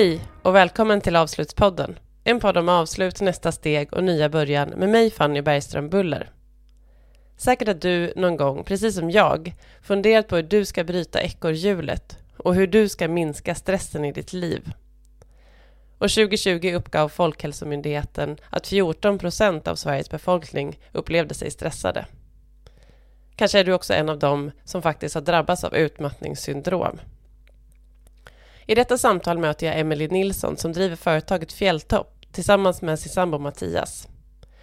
Hej och välkommen till Avslutspodden. En podd om avslut, nästa steg och nya början med mig Fanny Bergström Buller. Säkert att du någon gång, precis som jag, funderat på hur du ska bryta ekorrhjulet och hur du ska minska stressen i ditt liv. Och 2020 uppgav Folkhälsomyndigheten att 14 procent av Sveriges befolkning upplevde sig stressade. Kanske är du också en av dem som faktiskt har drabbats av utmattningssyndrom. I detta samtal möter jag Emelie Nilsson som driver företaget Fjälltopp tillsammans med sin sambo Mattias.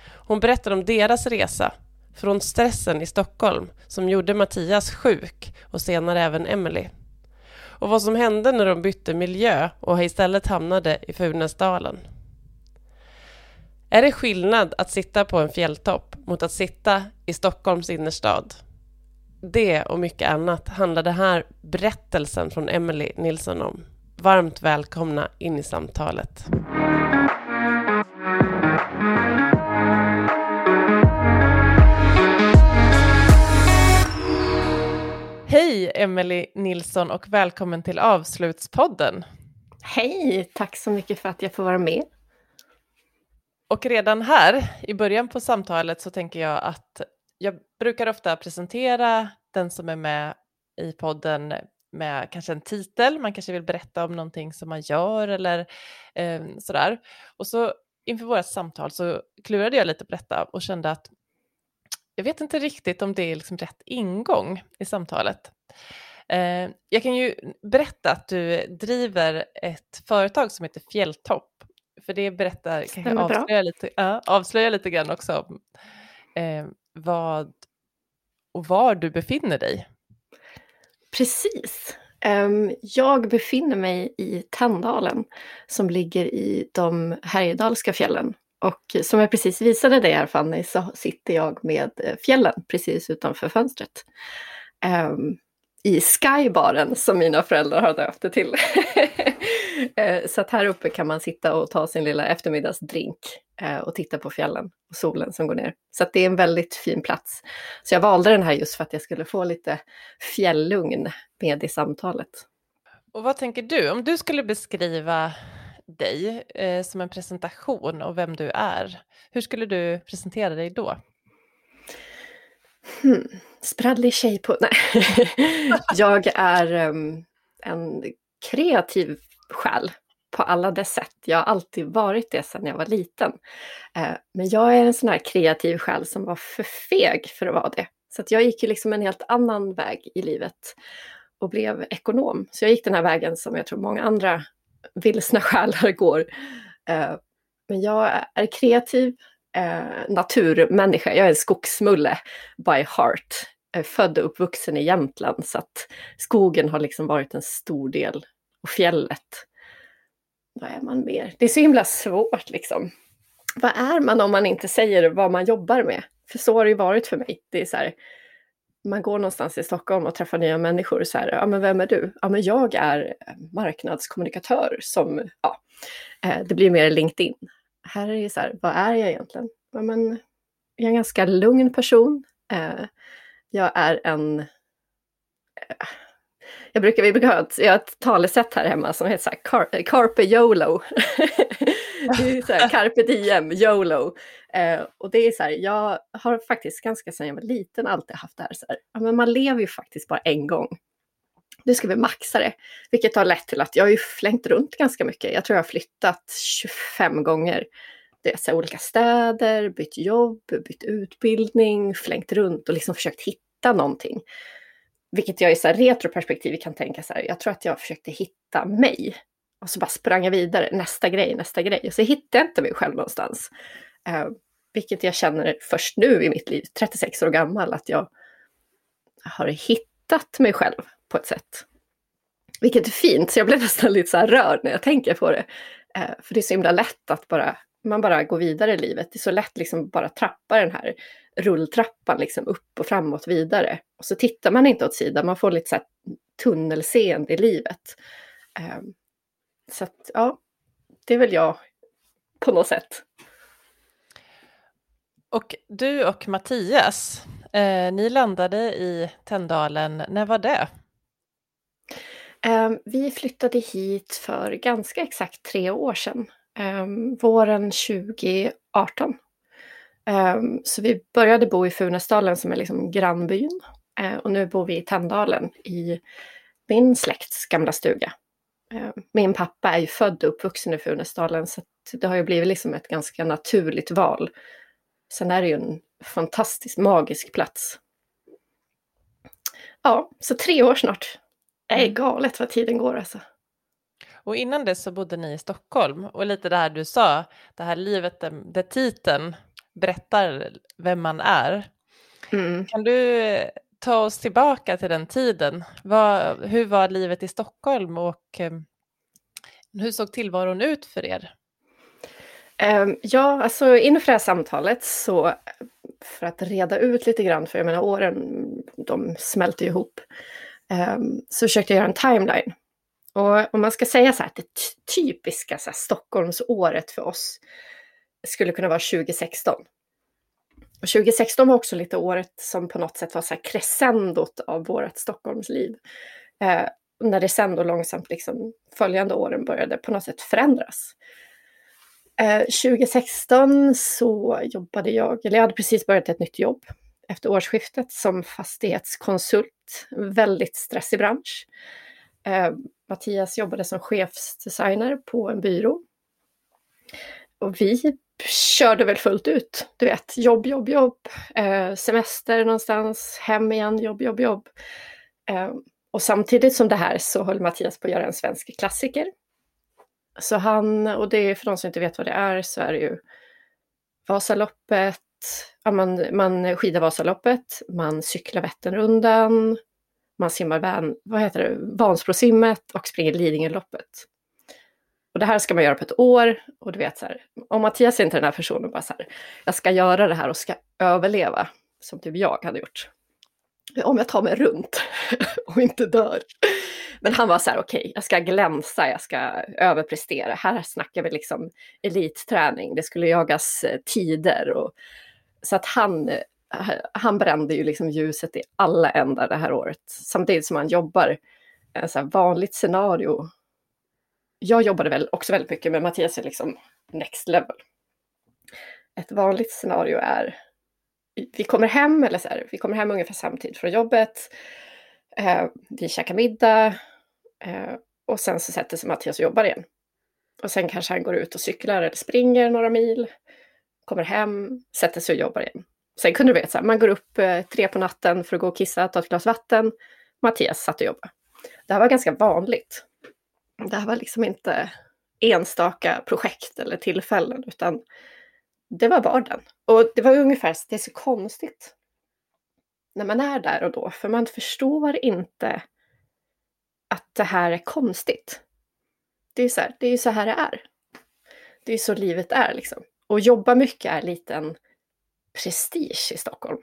Hon berättar om deras resa från stressen i Stockholm som gjorde Mattias sjuk och senare även Emelie. Och vad som hände när de bytte miljö och istället hamnade i Funäsdalen. Är det skillnad att sitta på en fjälltopp mot att sitta i Stockholms innerstad? Det och mycket annat handlar den här berättelsen från Emelie Nilsson om. Varmt välkomna in i samtalet. Hej Emelie Nilsson och välkommen till Avslutspodden. Hej, tack så mycket för att jag får vara med. Och redan här i början på samtalet så tänker jag att jag brukar ofta presentera den som är med i podden med kanske en titel, man kanske vill berätta om någonting som man gör eller eh, sådär. Och så inför vårt samtal så klurade jag lite på detta och kände att jag vet inte riktigt om det är liksom rätt ingång i samtalet. Eh, jag kan ju berätta att du driver ett företag som heter Fjälltopp. För det berättar, kanske avslöjar lite, ja, avslöjar lite grann också eh, vad och var du befinner dig. Precis. Ehm, jag befinner mig i Tänndalen som ligger i de Härjedalska fjällen och som jag precis visade dig här Fanny så sitter jag med eh, fjällen precis utanför fönstret. Ehm, I Skybaren som mina föräldrar har döpt det till. Eh, så att här uppe kan man sitta och ta sin lilla eftermiddagsdrink eh, och titta på fjällen och solen som går ner. Så att det är en väldigt fin plats. Så jag valde den här just för att jag skulle få lite fjällugn med i samtalet. Och vad tänker du, om du skulle beskriva dig eh, som en presentation och vem du är. Hur skulle du presentera dig då? Hmm. Spraddlig tjej på... Nej. jag är um, en kreativ själ på alla dess sätt. Jag har alltid varit det sedan jag var liten. Eh, men jag är en sån här kreativ själ som var för feg för att vara det. Så att jag gick ju liksom en helt annan väg i livet och blev ekonom. Så jag gick den här vägen som jag tror många andra vilsna själar går. Eh, men jag är kreativ eh, naturmänniska. Jag är en skogsmulle by heart. Jag är född och uppvuxen i Jämtland så att skogen har liksom varit en stor del. Och fjället. Vad är man mer? Det är så himla svårt liksom. Vad är man om man inte säger vad man jobbar med? För så har det ju varit för mig. Det är så här, man går någonstans i Stockholm och träffar nya människor. Så här, ja, men vem är du? Ja, men jag är marknadskommunikatör som, ja, eh, det blir mer LinkedIn. Här är det så här, vad är jag egentligen? Ja, men, jag är en ganska lugn person. Eh, jag är en eh, jag brukar, vi brukar ha ett, jag har ett talesätt här hemma som heter så här, car, Carpe YOLO. det är så här, carpe diem, YOLO. Eh, och det är så här, jag har faktiskt ganska sedan jag var liten alltid haft det här, så här ja, men man lever ju faktiskt bara en gång. Nu ska vi maxa det. Vilket har lett till att jag har ju flängt runt ganska mycket. Jag tror jag har flyttat 25 gånger. Det är så här, olika städer, bytt jobb, bytt utbildning, flängt runt och liksom försökt hitta någonting. Vilket jag i så här retroperspektiv kan tänka så här, jag tror att jag försökte hitta mig. Och så bara sprang jag vidare, nästa grej, nästa grej. Och så hittade jag inte mig själv någonstans. Uh, vilket jag känner först nu i mitt liv, 36 år gammal, att jag har hittat mig själv på ett sätt. Vilket är fint, så jag blev nästan lite så här rörd när jag tänker på det. Uh, för det är så himla lätt att bara, man bara går vidare i livet. Det är så lätt liksom bara trappa den här rulltrappan liksom upp och framåt vidare. Och så tittar man inte åt sidan, man får lite så här tunnelseende i livet. Um, så att, ja, det är väl jag på något sätt. Och du och Mattias, eh, ni landade i Tändalen, när var det? Um, vi flyttade hit för ganska exakt tre år sedan, um, våren 2018. Um, så vi började bo i Funäsdalen som är liksom grannbyn uh, och nu bor vi i Tänndalen i min släkts gamla stuga. Uh, min pappa är ju född och uppvuxen i Funäsdalen så det har ju blivit liksom ett ganska naturligt val. Sen är det ju en fantastisk magisk plats. Ja, så tre år snart. Det är mm. galet vad tiden går alltså. Och innan dess så bodde ni i Stockholm och lite det här du sa, det här livet där, titeln berättar vem man är. Mm. Kan du ta oss tillbaka till den tiden? Vad, hur var livet i Stockholm och eh, hur såg tillvaron ut för er? Um, ja, alltså inför det här samtalet så för att reda ut lite grann, för jag menar åren de smälter ihop, um, så försökte jag göra en timeline. Och om man ska säga så här, det typiska så här, Stockholmsåret för oss skulle kunna vara 2016. Och 2016 var också lite året som på något sätt var så här crescendot av vårt Stockholmsliv. Eh, när det sen då långsamt liksom följande åren började på något sätt förändras. Eh, 2016 så jobbade jag, eller jag hade precis börjat ett nytt jobb efter årsskiftet som fastighetskonsult. Väldigt stressig bransch. Eh, Mattias jobbade som chefsdesigner på en byrå. Och vi körde väl fullt ut. Du vet, jobb, jobb, jobb. Eh, semester någonstans, hem igen, jobb, jobb, jobb. Eh, och samtidigt som det här så höll Mattias på att göra en svensk klassiker så han, och det är för de som inte vet vad det är, så är det ju Vasaloppet, ja, man, man skidar Vasaloppet, man cyklar Vätternrundan, man simmar van, vad heter det, Vansbrosimmet och springer Lidingöloppet. Och det här ska man göra på ett år och du vet så här, om Mattias är inte den här personen bara så här, jag ska göra det här och ska överleva, som typ jag hade gjort. Om jag tar mig runt och inte dör, men han var så här, okej, okay, jag ska glänsa, jag ska överprestera. Här snackar vi liksom elitträning, det skulle jagas eh, tider. Och, så att han, Eh, han brände ju liksom ljuset i alla ändar det här året. Samtidigt som han jobbar ett så vanligt scenario. Jag jobbade väl också väldigt mycket, men Mattias är liksom next level. Ett vanligt scenario är vi kommer hem, eller så här, vi kommer hem ungefär samtidigt från jobbet. Eh, vi käkar middag eh, och sen så sätter sig Mattias och jobbar igen. Och sen kanske han går ut och cyklar eller springer några mil, kommer hem, sätter sig och jobbar igen. Sen kunde du veta, man går upp eh, tre på natten för att gå och kissa, ta ett glas vatten. Mattias satt och jobbade. Det här var ganska vanligt. Det här var liksom inte enstaka projekt eller tillfällen, utan det var vardagen. Och det var ungefär, det är så konstigt när man är där och då, för man förstår inte att det här är konstigt. Det är, så här, det är ju så här det är. Det är så livet är liksom. Och jobba mycket är lite en prestige i Stockholm.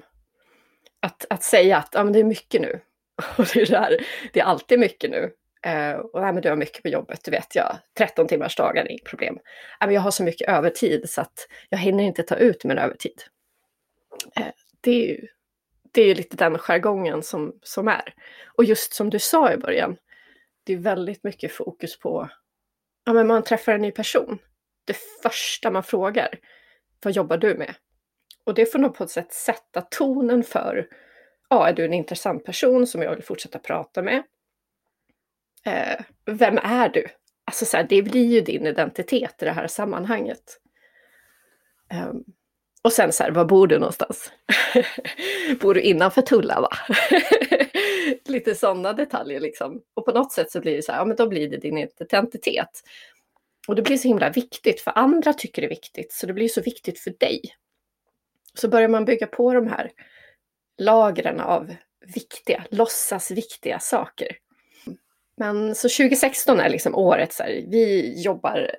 Att, att säga att ja, men det är mycket nu. Och det är, där, det är alltid mycket nu. Uh, och nej, men du har mycket på jobbet, du vet jag. 13 timmars dagar, inget problem. Nej, men jag har så mycket övertid så att jag hinner inte ta ut min övertid. Uh, det är ju det är lite den jargongen som, som är. Och just som du sa i början, det är väldigt mycket fokus på, ja men man träffar en ny person. Det första man frågar, vad jobbar du med? Och det får nog på ett sätt sätta tonen för, ja är du en intressant person som jag vill fortsätta prata med? Eh, vem är du? Alltså så här, det blir ju din identitet i det här sammanhanget. Um, och sen så här, var bor du någonstans? bor du innanför Tullava? Lite sådana detaljer liksom. Och på något sätt så blir det så här, ja men då blir det din identitet. Och det blir så himla viktigt, för andra tycker det är viktigt, så det blir så viktigt för dig. Så börjar man bygga på de här lagren av viktiga, låtsas viktiga saker. Men så 2016 är liksom året så här, vi jobbar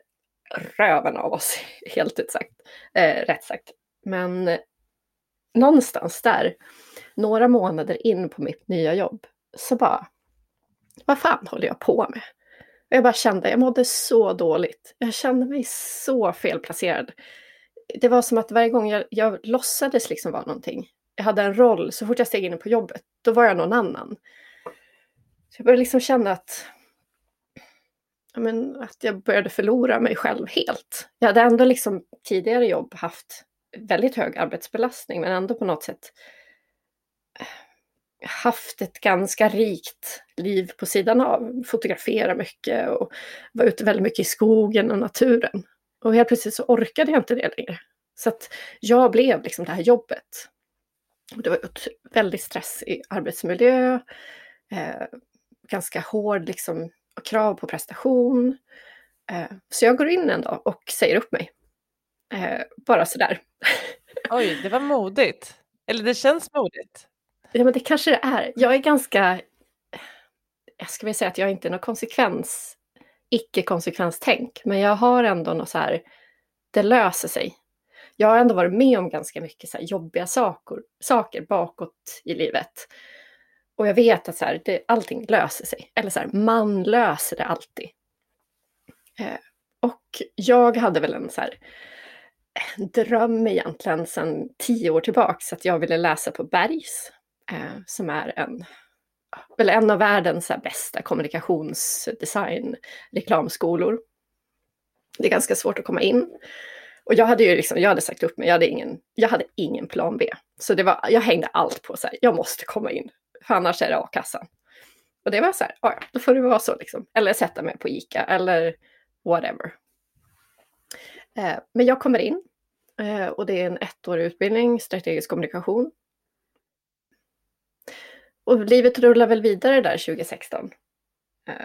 röven av oss, helt ut sagt. Eh, rätt sagt. Men någonstans där, några månader in på mitt nya jobb, så bara, vad fan håller jag på med? Och jag bara kände, jag mådde så dåligt. Jag kände mig så felplacerad. Det var som att varje gång jag, jag låtsades liksom vara någonting, jag hade en roll, så fort jag steg in på jobbet, då var jag någon annan. Så jag började liksom känna att Ja men, att jag började förlora mig själv helt. Jag hade ändå liksom tidigare jobb haft väldigt hög arbetsbelastning men ändå på något sätt eh, haft ett ganska rikt liv på sidan av. Fotografera mycket och var ute väldigt mycket i skogen och naturen. Och helt plötsligt så orkade jag inte det längre. Så att jag blev liksom det här jobbet. Och det var väldigt stressig arbetsmiljö, eh, ganska hård liksom, krav på prestation. Eh, så jag går in en dag och säger upp mig. Eh, bara sådär. Oj, det var modigt. Eller det känns modigt. Ja, men det kanske det är. Jag är ganska... Jag ska väl säga att jag inte är någon konsekvens, icke-konsekvenstänk, men jag har ändå något så här, det löser sig. Jag har ändå varit med om ganska mycket så jobbiga saker, saker bakåt i livet. Och jag vet att så här, det, allting löser sig. Eller så här, man löser det alltid. Eh, och jag hade väl en så här, eh, dröm egentligen sedan tio år tillbaka att jag ville läsa på Bergs, eh, som är en, väl en av världens bästa kommunikationsdesign reklamskolor. Det är ganska svårt att komma in. Och jag hade ju liksom, jag hade sagt upp mig, jag hade ingen, jag hade ingen plan B. Så det var, jag hängde allt på så här, jag måste komma in, för annars är det a-kassan. Och det var så här, ja, då får det vara så liksom. Eller sätta mig på ICA eller whatever. Eh, men jag kommer in eh, och det är en ettårig utbildning, strategisk kommunikation. Och livet rullar väl vidare där 2016. Eh,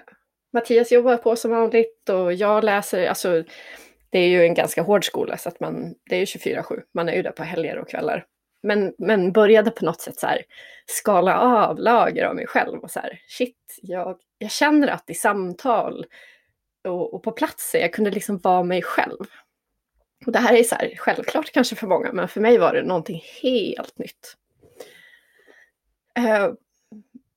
Mattias jobbar på som vanligt och jag läser, alltså det är ju en ganska hård skola så att man, det är ju 24-7, man är ju där på helger och kvällar. Men, men började på något sätt så här skala av lager av mig själv och så här, shit, jag, jag känner att i samtal och, och på platser, jag kunde liksom vara mig själv. Och det här är så här, självklart kanske för många, men för mig var det någonting helt nytt. Eh,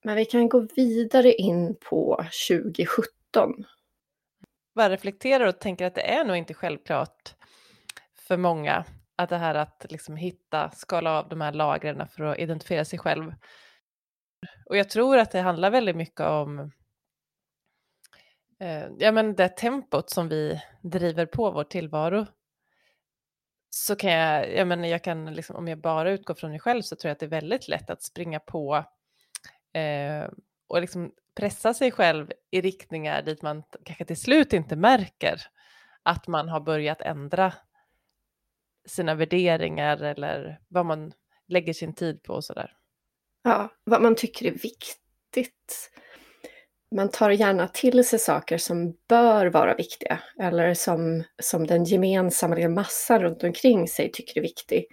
men vi kan gå vidare in på 2017. Jag reflekterar och tänker att det är nog inte självklart för många att det här att liksom hitta, skala av de här lagren för att identifiera sig själv. Och jag tror att det handlar väldigt mycket om eh, ja, men det tempot som vi driver på vår tillvaro. Så kan jag, ja, men jag kan liksom, om jag bara utgår från mig själv så tror jag att det är väldigt lätt att springa på eh, och liksom pressa sig själv i riktningar dit man kanske till slut inte märker att man har börjat ändra sina värderingar eller vad man lägger sin tid på och sådär. Ja, vad man tycker är viktigt. Man tar gärna till sig saker som bör vara viktiga eller som, som den gemensamma massan runt omkring sig tycker är viktig.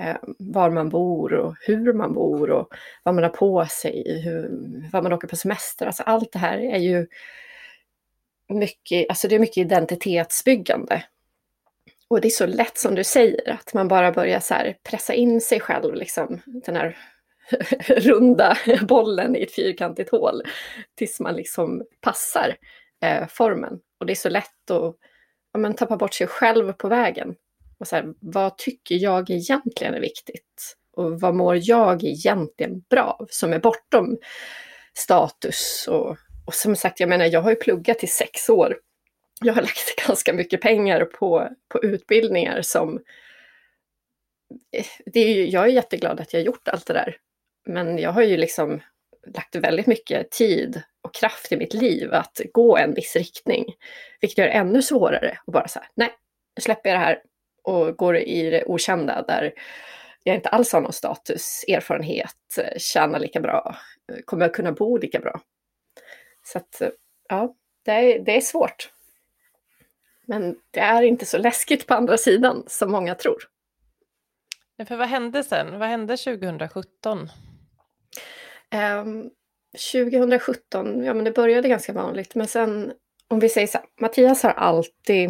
Eh, var man bor och hur man bor och vad man har på sig, hur, vad man åker på semester. Alltså allt det här är ju mycket, alltså det är mycket identitetsbyggande och det är så lätt som du säger, att man bara börjar så pressa in sig själv, liksom, den här runda bollen i ett fyrkantigt hål, tills man liksom passar eh, formen. Och det är så lätt att ja, men, tappa bort sig själv på vägen. Och så här, vad tycker jag egentligen är viktigt? Och vad mår jag egentligen bra av? Som är bortom status och, och som sagt, jag menar, jag har ju pluggat i sex år jag har lagt ganska mycket pengar på, på utbildningar som... Eh, det är ju, jag är jätteglad att jag har gjort allt det där. Men jag har ju liksom lagt väldigt mycket tid och kraft i mitt liv att gå en viss riktning. Vilket gör det ännu svårare att bara säga nej, nu släpper jag det här och går i det okända där jag inte alls har någon status, erfarenhet, tjänar lika bra, kommer jag kunna bo lika bra. Så att, ja, det är, det är svårt. Men det är inte så läskigt på andra sidan som många tror. Ja, för vad hände sen? Vad hände 2017? Um, 2017, ja men det började ganska vanligt, men sen om vi säger så här, Mattias har alltid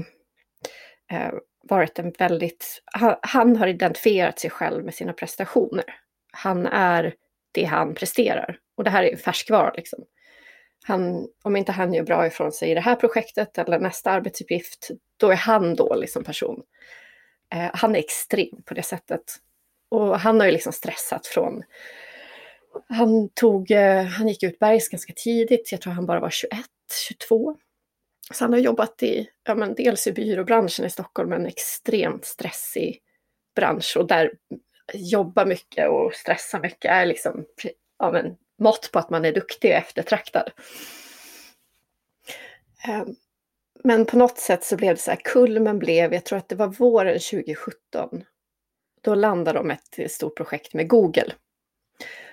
uh, varit en väldigt, han, han, har identifierat sig själv med sina prestationer. Han är det han presterar och det här är färskvara liksom han, om inte han gör bra ifrån sig i det här projektet eller nästa arbetsuppgift, då är han dålig som person. Eh, han är extrem på det sättet. Och han har ju liksom stressat från... Han, tog, eh, han gick ut bergs ganska tidigt, jag tror han bara var 21, 22. Så han har jobbat i, ja men dels i byråbranschen i Stockholm, en extremt stressig bransch och där jobba mycket och stressa mycket är liksom ja, men, mått på att man är duktig och eftertraktad. Ehm, men på något sätt så blev det så här, kulmen blev, jag tror att det var våren 2017, då landade de ett stort projekt med Google.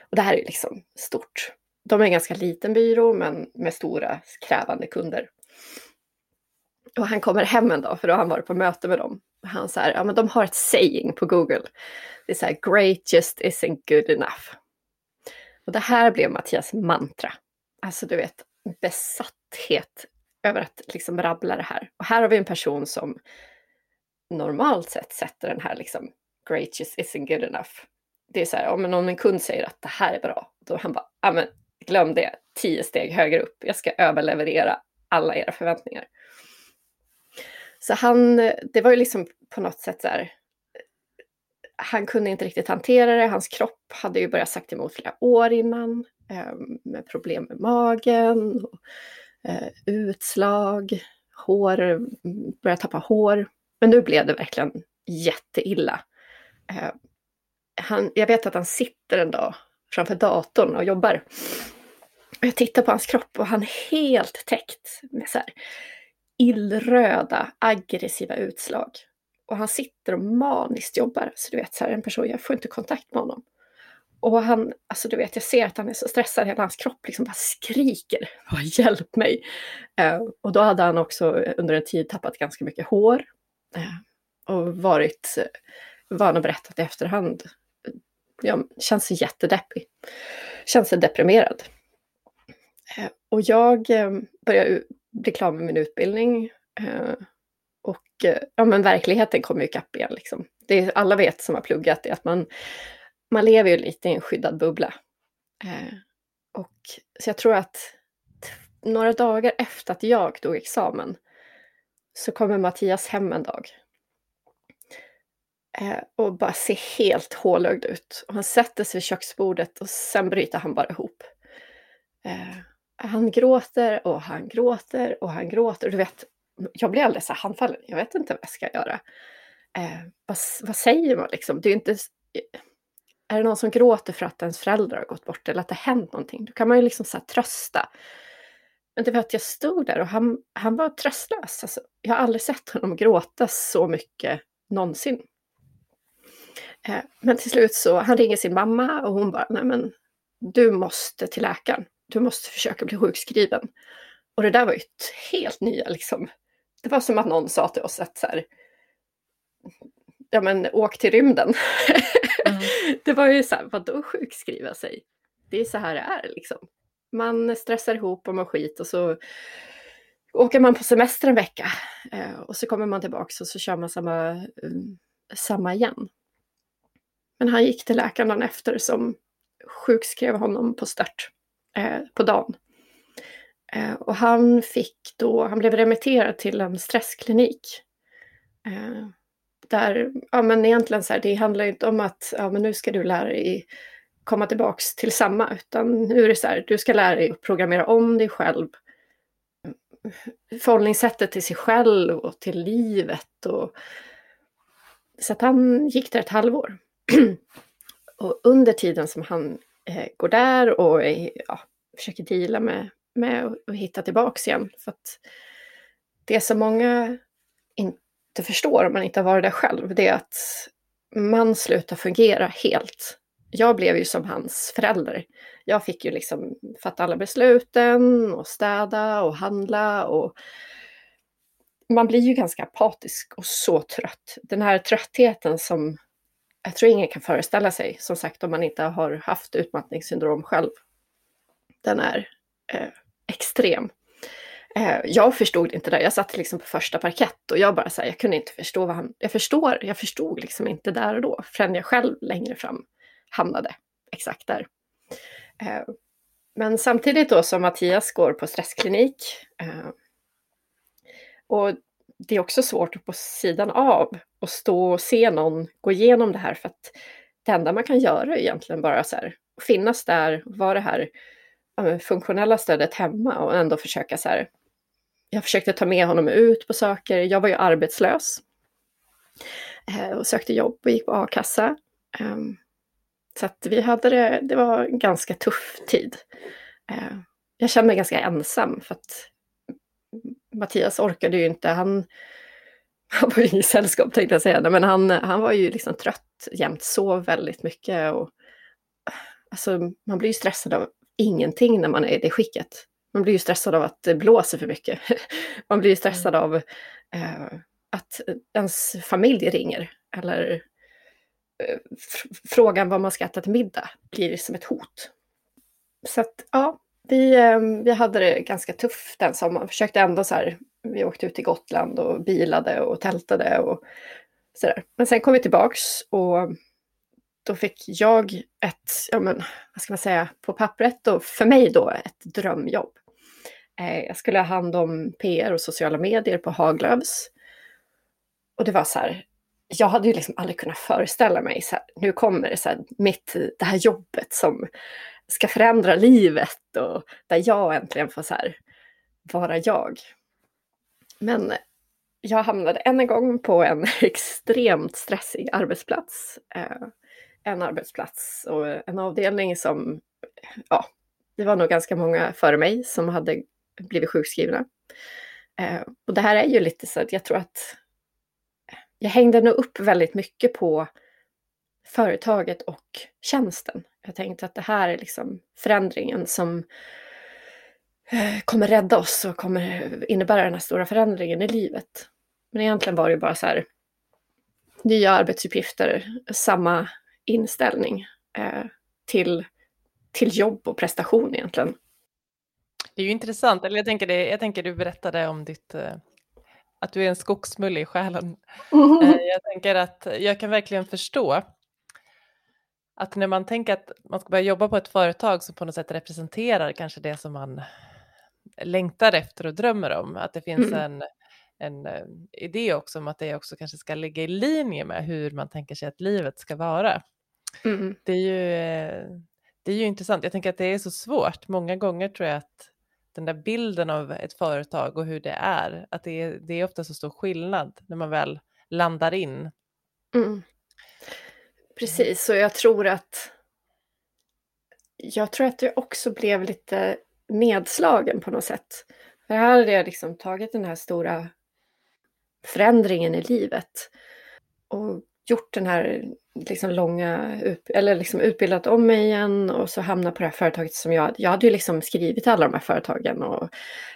Och det här är liksom stort. De är en ganska liten byrå men med stora krävande kunder. Och han kommer hem en dag, för då har han varit på möte med dem. Och han säger, ja men de har ett saying på Google. Det är så här, great just isn't good enough. Och det här blev Mattias mantra. Alltså du vet, besatthet över att liksom rabbla det här. Och här har vi en person som normalt sett sätter den här liksom great just isn't good enough. Det är så här, om en kund säger att det här är bra, då han bara, ja men glöm det, tio steg högre upp, jag ska överleverera alla era förväntningar. Så han, det var ju liksom på något sätt så här, han kunde inte riktigt hantera det, hans kropp hade ju börjat sagt emot flera år innan, eh, med problem med magen, och, eh, utslag, hår, började tappa hår. Men nu blev det verkligen jätteilla. Eh, han, jag vet att han sitter en dag framför datorn och jobbar. Jag tittar på hans kropp och han är helt täckt med så här illröda, aggressiva utslag. Och han sitter och maniskt jobbar. Så du vet, så här, en person, jag får inte kontakt med honom. Och han, alltså du vet, jag ser att han är så stressad, hela hans kropp liksom bara skriker. Hjälp mig! Eh, och då hade han också under en tid tappat ganska mycket hår. Eh, och varit, eh, vad han har berättat i efterhand, eh, ja, känns jättedeppig. Känns deprimerad. Eh, och jag började bli klar med min utbildning. Eh, och eh, ja, men verkligheten kom ju ikapp igen. Liksom. Det är, alla vet som har pluggat det att man man lever ju lite i en skyddad bubbla. Eh, och, så jag tror att några dagar efter att jag tog examen så kommer Mattias hem en dag. Och bara ser helt hålögd ut. Och han sätter sig vid köksbordet och sen bryter han bara ihop. Eh, han gråter och han gråter och han gråter. Du vet, jag blir alldeles så handfallen. Jag vet inte vad jag ska göra. Eh, vad, vad, säger man liksom? Det är inte eh, är det någon som gråter för att ens föräldrar har gått bort eller att det har hänt någonting, då kan man ju liksom så trösta. Men det var att jag stod där och han, han var tröstlös. Alltså, jag har aldrig sett honom gråta så mycket någonsin. Eh, men till slut så, han ringer sin mamma och hon bara, nej men du måste till läkaren. Du måste försöka bli sjukskriven. Och det där var ju ett helt nya liksom. Det var som att någon sa till oss att så här, ja men åk till rymden. Mm. det var ju så här, vadå sjukskriva sig? Det är så här det är liksom. Man stressar ihop och mår skit och så åker man på semester en vecka eh, och så kommer man tillbaks och så kör man samma, um, samma igen. Men han gick till läkaren efter som sjukskrev honom på stört eh, på dagen. Eh, och han fick då, han blev remitterad till en stressklinik. Eh, där, ja men egentligen så här, det handlar ju inte om att ja, men nu ska du lära dig komma tillbaks till samma, utan nu är det så här, du ska lära dig att programmera om dig själv. Förhållningssättet till sig själv och till livet. Och... Så att han gick där ett halvår. och under tiden som han Eh, går där och ja, försöker deala med, med att hitta tillbaks igen. För att det som många inte förstår om man inte har varit där själv, det är att man slutar fungera helt. Jag blev ju som hans förälder. Jag fick ju liksom fatta alla besluten och städa och handla och man blir ju ganska apatisk och så trött. Den här tröttheten som jag tror ingen kan föreställa sig, som sagt om man inte har haft utmattningssyndrom själv. Den är eh, extrem. Eh, jag förstod inte det. Jag satt liksom på första parkett och jag bara så här, jag kunde inte förstå vad han... Jag förstår, jag förstod liksom inte där och då förrän jag själv längre fram hamnade exakt där. Eh, men samtidigt då som Mattias går på stressklinik eh, och det är också svårt att på sidan av och stå och se någon gå igenom det här för att det enda man kan göra är egentligen bara så här, finnas där, vara det här funktionella stödet hemma och ändå försöka så här, jag försökte ta med honom ut på saker. Jag var ju arbetslös eh, och sökte jobb och gick på a-kassa. Ehm, så att vi hade det, det var en ganska tuff tid. Eh, jag kände mig ganska ensam för att Mattias orkade ju inte, han, han var ju i sällskap tänkte jag säga, men han, han var ju liksom trött jämt, sov väldigt mycket och alltså man blir ju stressad av ingenting när man är i det skicket. Man blir ju stressad av att det blåser för mycket. Man blir ju stressad mm. av eh, att ens familj ringer eller eh, frågan vad man ska äta till middag blir som ett hot. Så att ja, vi, ehm, vi hade det ganska tufft den sommaren. Försökte ändå så här, vi åkte ut till Gotland och bilade och tältade och sådär. Men sen kom vi tillbaks och då fick jag ett, ja men vad ska man säga, på pappret och för mig då ett drömjobb. Eh, jag skulle ha hand om PR och sociala medier på Haglöfs. Och det var så här, jag hade ju liksom aldrig kunnat föreställa mig så här, nu kommer det så här, mitt, det här jobbet som ska förändra livet och där jag äntligen får så här, vara jag. Men jag hamnade än en gång på en extremt stressig arbetsplats. Eh, en arbetsplats och en avdelning som, ja, det var nog ganska många före mig som hade blivit sjukskrivna. Eh, och det här är ju lite så att jag tror att jag hängde nog upp väldigt mycket på företaget och tjänsten. Jag tänkte att det här är liksom förändringen som eh, kommer rädda oss och kommer innebära den här stora förändringen i livet. Men egentligen var det bara så här, nya arbetsuppgifter, samma inställning eh, till, till jobb och prestation egentligen. Det är ju intressant, eller jag tänker, det, jag tänker du berättade om ditt, eh, att du är en skogsmulle i själen. Mm. Jag tänker att jag kan verkligen förstå att när man tänker att man ska börja jobba på ett företag som på något sätt representerar kanske det som man längtar efter och drömmer om, att det finns mm. en, en eh, idé också om att det också kanske ska ligga i linje med hur man tänker sig att livet ska vara. Mm. Det, är ju, det är ju intressant. Jag tänker att det är så svårt. Många gånger tror jag att den där bilden av ett företag och hur det är, att det är, det är ofta så stor skillnad när man väl landar in. Mm. Precis, och jag tror att jag tror att jag också blev lite nedslagen på något sätt. För här hade jag liksom tagit den här stora förändringen i livet och gjort den här liksom långa, eller liksom utbildat om mig igen och så hamnat på det här företaget som jag, jag hade ju liksom skrivit alla de här företagen och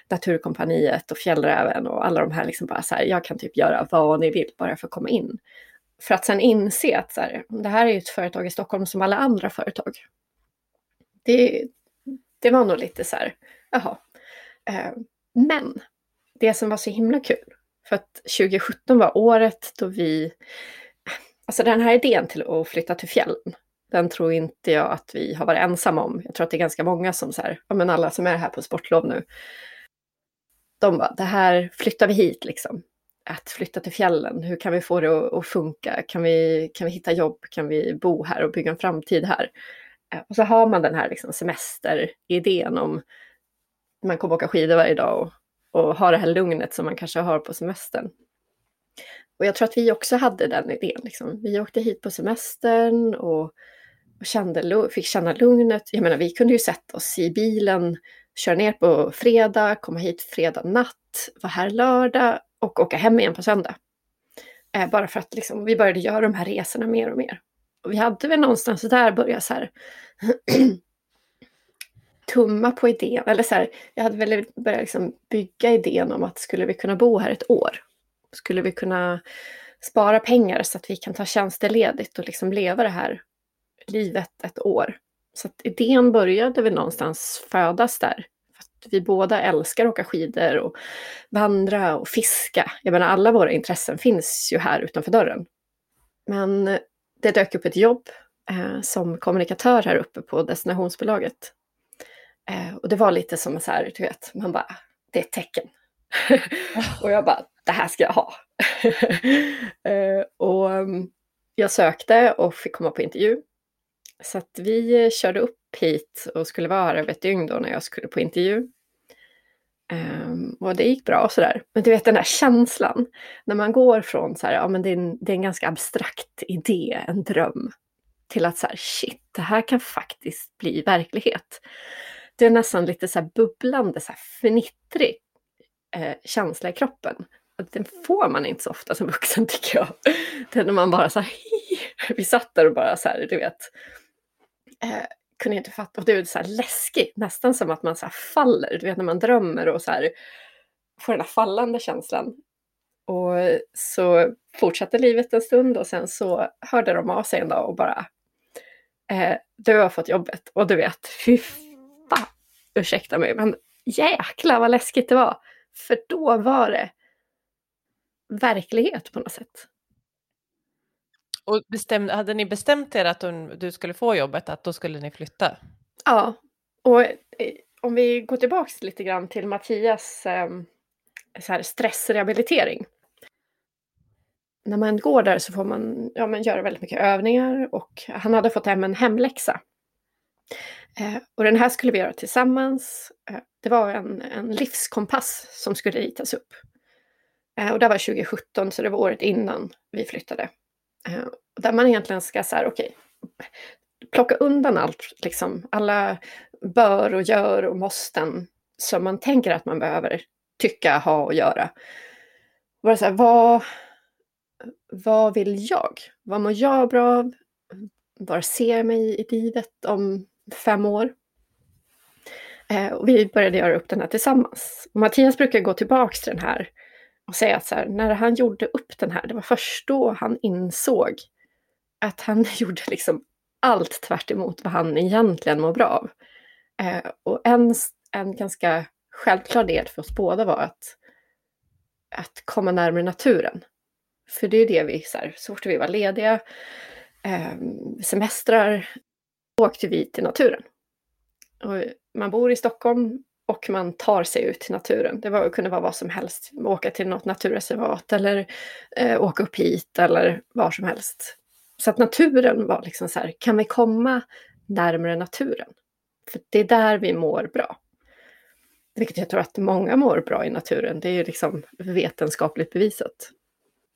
Naturkompaniet och Fjällräven och alla de här liksom bara så här, jag kan typ göra vad ni vill bara för att komma in. För att sen inse att så här, det här är ju ett företag i Stockholm som alla andra företag. Det, det var nog lite så här, jaha. Eh, men det som var så himla kul, för att 2017 var året då vi Alltså den här idén till att flytta till fjällen, den tror inte jag att vi har varit ensamma om. Jag tror att det är ganska många som så här, ja men alla som är här på sportlov nu, de bara, det här flyttar vi hit liksom. Att flytta till fjällen, hur kan vi få det att, funka? Kan vi, kan vi hitta jobb? Kan vi bo här och bygga en framtid här? Eh, och så har man den här liksom semesteridén om man kommer åka skidor varje dag och, och ha det här lugnet som man kanske har på semestern. Och jag tror att vi också hade den idén. Liksom. Vi åkte hit på semestern och, och kände, fick känna lugnet. Jag menar, vi kunde ju sätta oss i bilen, köra ner på fredag, komma hit fredag natt, vara här lördag och åka hem igen på söndag. Eh, bara för att liksom, vi började göra de här resorna mer och mer. Och vi hade väl någonstans där börjat så här tumma på idén, eller så här, jag hade väl börjat liksom bygga idén om att skulle vi kunna bo här ett år? skulle vi kunna spara pengar så att vi kan ta tjänsteledigt och liksom leva det här livet ett år. Så att idén började väl någonstans födas där. Vi båda älskar att åka skidor och vandra och fiska. Jag menar alla våra intressen finns ju här utanför dörren. Men det dök upp ett jobb eh, som kommunikatör här uppe på destinationsbolaget. Eh, och det var lite som så här, du vet, man bara, det är ett tecken. och jag bara, det här ska jag ha. Eh, och mm, jag sökte och fick komma på intervju. Så att vi eh, körde upp hit och skulle vara här över ett dygn då när jag skulle på intervju. Um, och det gick bra och sådär. Men du vet den här känslan, när man går från så här, ja men det är, en, det är en ganska abstrakt idé, en dröm, till att så här, shit, det här kan faktiskt bli verklighet. Det är nästan lite så här bubblande, så här fnittrig eh, känsla i kroppen. Den får man inte så ofta som vuxen tycker jag. Det är när man bara så här, vi satt där och bara så här, du vet, eh, kunde inte fatta. Och det är så här läskigt, nästan som att man så faller. Du vet när man drömmer och så här får den här fallande känslan. Och så fortsatte livet en stund och sen så hörde de av sig en dag och bara eh, Du har fått jobbet och du vet, fy fan, ursäkta mig, men jäklar vad läskigt det var. För då var det verklighet på något sätt. Och bestäm, hade ni bestämt er att du skulle få jobbet, att då skulle ni flytta? Ja, och eh, om vi går tillbaks lite grann till Mattias eh, så här stressrehabilitering. När man går där så får man, ja, man göra väldigt mycket övningar och han hade fått hem en hemläxa. Eh, och den här skulle vi göra tillsammans. Eh, det var en, en livskompass som skulle ritas upp. Eh, och det var 2017, så det var året innan vi flyttade. Eh, där man egentligen ska så här, okej, okay, plocka undan allt, liksom alla bör och gör och måsten som man tänker att man behöver tycka, ha och göra. Bara så här, vad, vad vill jag? Vad mår jag bra av? Var ser jag mig i livet om fem år? Eh, och vi började göra upp den här tillsammans. Och Mattias brukar gå tillbaks till den här och säga att så här, när han gjorde upp den här, det var först då han insåg att han gjorde liksom allt tvärt vad han egentligen mår bra av. Eh, och en, en ganska självklar del för oss båda var att, att komma närmare naturen. För det är det vi, så, här, så fort vi var lediga, eh, semestrar, åkte vi till naturen. Och man bor i Stockholm och man tar sig ut till naturen. Det var, kunde vara vad som helst. Åka till något naturreservat eller eh, åka upp hit eller var som helst. Så att naturen var liksom så här, kan vi komma närmare naturen? För det är där vi mår bra. Vilket jag tror att många mår bra i naturen. Det är ju liksom vetenskapligt bevisat.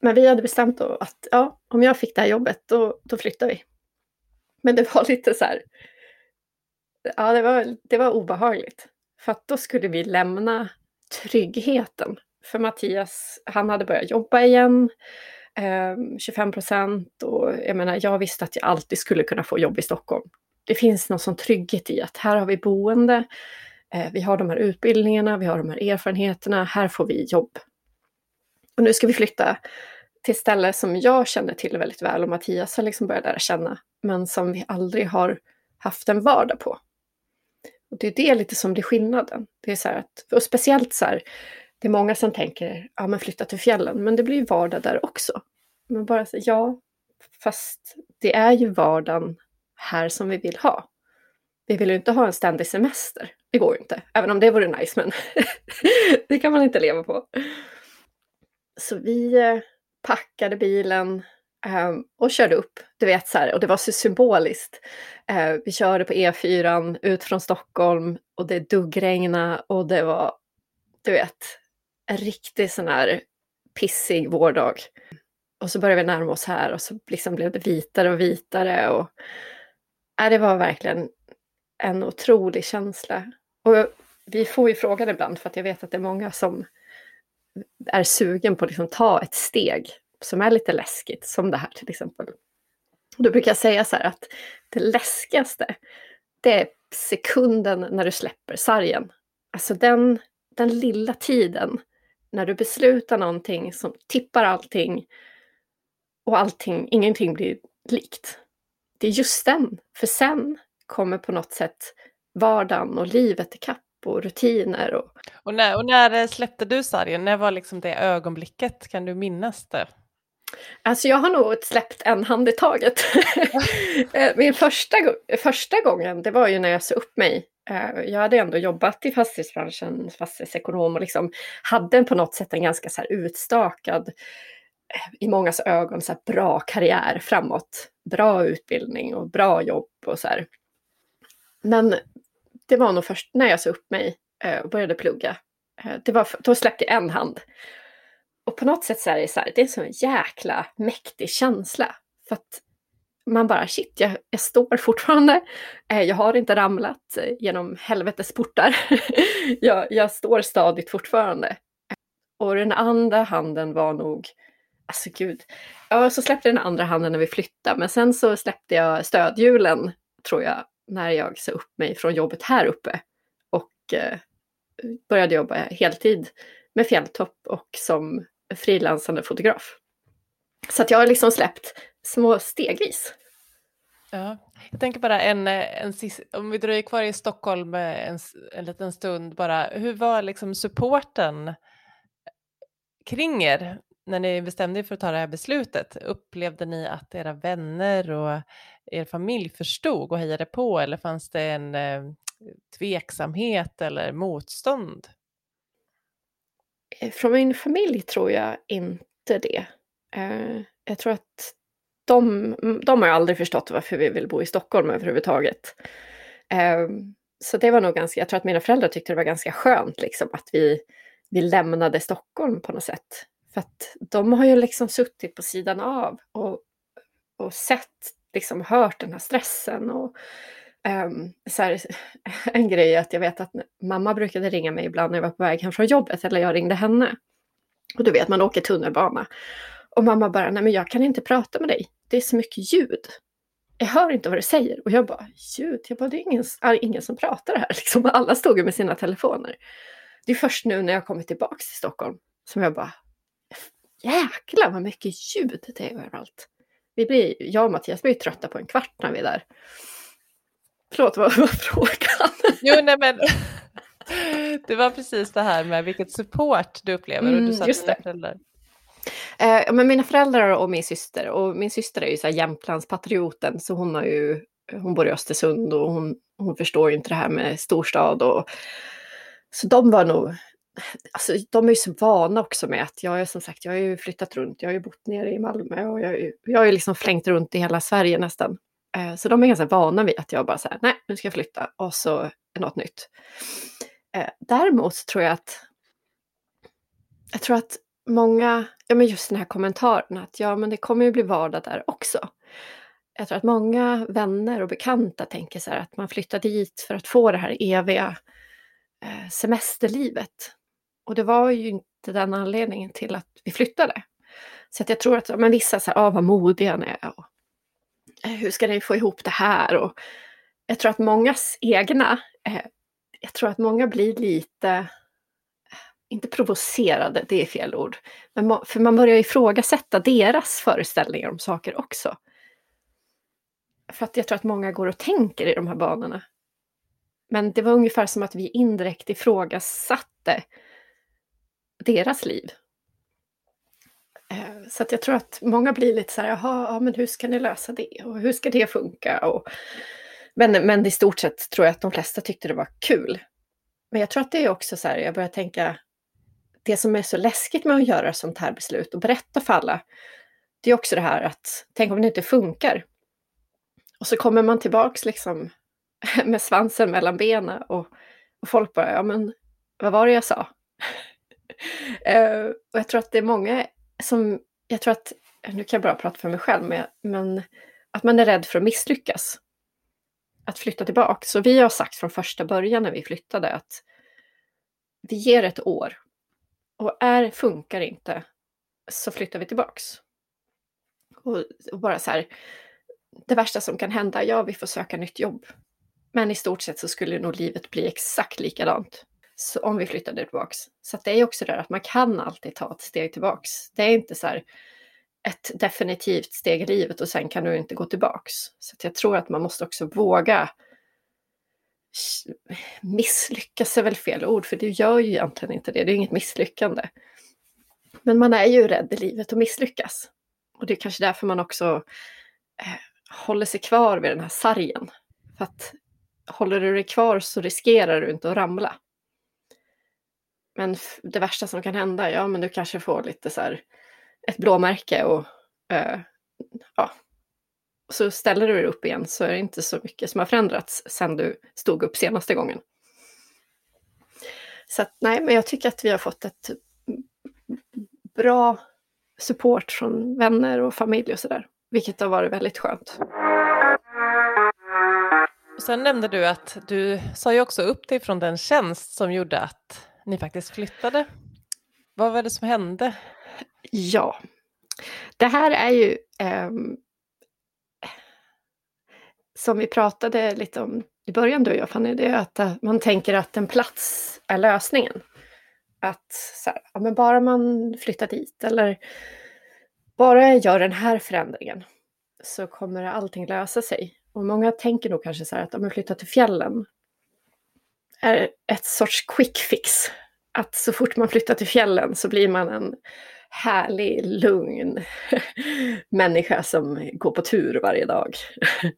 Men vi hade bestämt då att ja, om jag fick det här jobbet då, då flyttar vi. Men det var lite så här. Ja, det var, det var obehagligt. För att då skulle vi lämna tryggheten. För Mattias, han hade börjat jobba igen, eh, 25 procent och jag menar, jag visste att jag alltid skulle kunna få jobb i Stockholm. Det finns någon sån trygghet i att här har vi boende, eh, vi har de här utbildningarna, vi har de här erfarenheterna, här får vi jobb. Och nu ska vi flytta till ställe som jag känner till väldigt väl och Mattias har liksom börjat lära känna, men som vi aldrig har haft en vardag på. Och det är det lite som blir skillnaden. Det är så att, och speciellt så här, det är många som tänker, ja men flytta till fjällen, men det blir ju vardag där också. Men bara så, ja, fast det är ju vardagen här som vi vill ha. Vi vill ju inte ha en ständig semester. Det går ju inte, även om det vore nice, men det kan man inte leva på. Så vi eh, packade bilen, Ehm, och körde upp, du vet så här, och det var så symboliskt. Ehm, vi körde på E4 ut från Stockholm och det duggregnade och det var, du vet, en riktig sån här pissig vårdag. Och så började vi närma oss här och så liksom blev det vitare och vitare. Och, uh, det var verkligen en otrolig känsla. Och vi får ju frågan ibland för att jag vet att det är många som är sugen på att liksom ta ett steg som är lite läskigt, som det här till exempel. då brukar jag säga så här att det läskigaste, det är sekunden när du släpper sargen. Alltså den, den lilla tiden när du beslutar någonting som tippar allting och allting, ingenting blir likt. Det är just den, för sen kommer på något sätt vardagen och livet ikapp och rutiner. Och... Och, när, och när släppte du sargen? När var liksom det ögonblicket? Kan du minnas det? Alltså jag har nog släppt en hand i taget. Eh, min första, första gången, det var ju när jag sa upp mig. Eh, jag hade ändå jobbat i fastighetsbranschen, fastighetsekonom och liksom hade på något sätt en ganska så här utstakad, eh, i mångas ögon, så bra karriär framåt. Bra utbildning och bra jobb och så här. Men det var nog först när jag sa upp mig och började plugga det var, då släppte jag en hand. Och på något sätt så är det så här, det är en sån jäkla mäktig känsla. För att man bara shit, jag, jag står fortfarande. Eh, jag har inte ramlat eh, genom helvetes portar. jag, jag står stadigt fortfarande. Och den andra handen var nog, alltså gud, ja så släppte den andra handen när vi flyttade, men sen så släppte jag stödhjulen, tror jag, när jag sa upp mig från jobbet här uppe och eh, började jobba heltid med fjälltopp och som frilansande fotograf. Så att jag har liksom släppt små stegvis. Ja, jag tänker bara en, en om vi dröjer kvar i Stockholm eh, en, en liten stund bara, hur var liksom supporten eh, kring er när ni bestämde er för att ta det här beslutet? Upplevde ni att era vänner och er familj förstod och hejade på eller fanns det en eh, tveksamhet eller motstånd? Eh, från min familj tror jag inte det. Eh, jag tror att de, mm, de har aldrig förstått varför vi vill bo i Stockholm överhuvudtaget. Eh, så det var nog ganska, jag tror att mina föräldrar tyckte det var ganska skönt liksom att vi, vi lämnade Stockholm på något sätt. För att de har ju liksom suttit på sidan av och, och sett, liksom hört den här stressen och Um, så här, en grej är att jag vet att mamma brukade ringa mig ibland när jag var på väg hem från jobbet eller jag ringde henne. Och du vet, man åker tunnelbana. Och mamma bara, nej men jag kan inte prata med dig. Det är så mycket ljud. Jag hör inte vad du säger. Och jag bara, ljud? Jag bara, det är ingen, ingen som pratar här. Liksom, alla stod ju med sina telefoner. Det är först nu när jag kommit tillbaka till Stockholm som jag bara, jäklar vad mycket ljud det är överallt. Vi blir, jag och Mattias blir ju trötta på en kvart när vi är där. Förlåt, vad var frågan? Jo, nej men det var precis det här med vilket support du upplever och du sa mm, just dina föräldrar. Eh, men mina föräldrar och min syster, och min syster är ju så här Jämtlandspatrioten så hon har ju, hon bor i Östersund och hon, hon förstår ju inte det här med storstad och så de var nog, alltså de är ju så vana också med att jag är som sagt, jag har ju flyttat runt, jag har ju bott nere i Malmö och jag, jag har ju liksom flängt runt i hela Sverige nästan. Eh, så de är ganska vana vid att jag bara säger nej nu ska jag flytta och så är något nytt. Eh, däremot tror jag att jag tror att många, ja men just den här kommentaren att ja men det kommer ju bli vardag där också. Jag tror att många vänner och bekanta tänker så här att man flyttar dit för att få det här eviga eh, semesterlivet. Och det var ju inte den anledningen till att vi flyttade. Så att jag tror att men vissa säger, ah, vad modiga ni är. Och hur ska ni få ihop det här? Och jag tror att mångas egna, eh, jag tror att många blir lite, eh, inte provocerade, det är fel ord, men för man börjar ifrågasätta deras föreställningar om saker också. För att jag tror att många går och tänker i de här banorna. Men det var ungefär som att vi indirekt ifrågasatte deras liv. Så att jag tror att många blir lite så här, jaha, ja, men hur ska ni lösa det och hur ska det funka? Och, men, men i stort sett tror jag att de flesta tyckte det var kul. Men jag tror att det är också så här, jag börjar tänka, det som är så läskigt med att göra sånt här beslut och berätta för alla, det är också det här att, tänk om det inte funkar. Och så kommer man tillbaks liksom med svansen mellan benen och, och folk bara, ja men vad var det jag sa? uh, och jag tror att det är många som jag tror att, nu kan jag bara prata för mig själv, men att man är rädd för att misslyckas. Att flytta tillbaka. Så vi har sagt från första början när vi flyttade att vi ger ett år. Och är, funkar inte så flyttar vi tillbaks. Och, och bara så här, det värsta som kan hända, ja vi får söka nytt jobb. Men i stort sett så skulle nog livet bli exakt likadant om vi flyttade tillbaks. Så det är också det att man kan alltid ta ett steg tillbaks. Det är inte så här ett definitivt steg i livet och sen kan du inte gå tillbaks. Så jag tror att man måste också våga misslyckas är väl fel ord, för det gör ju egentligen inte det. Det är inget misslyckande. Men man är ju rädd i livet att misslyckas. Och det är kanske därför man också eh, håller sig kvar vid den här sargen. För att håller du dig kvar så riskerar du inte att ramla. Men det värsta som kan hända, ja men du kanske får lite så här ett blåmärke och eh, ja. Så ställer du dig upp igen så är det inte så mycket som har förändrats sedan du stod upp senaste gången. Så att, nej, men jag tycker att vi har fått ett bra support från vänner och familj och sådär. Vilket har varit väldigt skönt. sen nämnde du att du sa ju också upp dig från den tjänst som gjorde att ni faktiskt flyttade. Vad var det som hände? Ja, det här är ju eh, som vi pratade lite om i början du och jag Fanny, det är att eh, man tänker att en plats är lösningen. Att så här, ja, men bara man flyttar dit eller bara jag gör den här förändringen så kommer allting lösa sig. Och många tänker nog kanske så här att om man flyttar till fjällen är ett sorts quick fix. Att så fort man flyttar till fjällen så blir man en härlig, lugn människa som går på tur varje dag.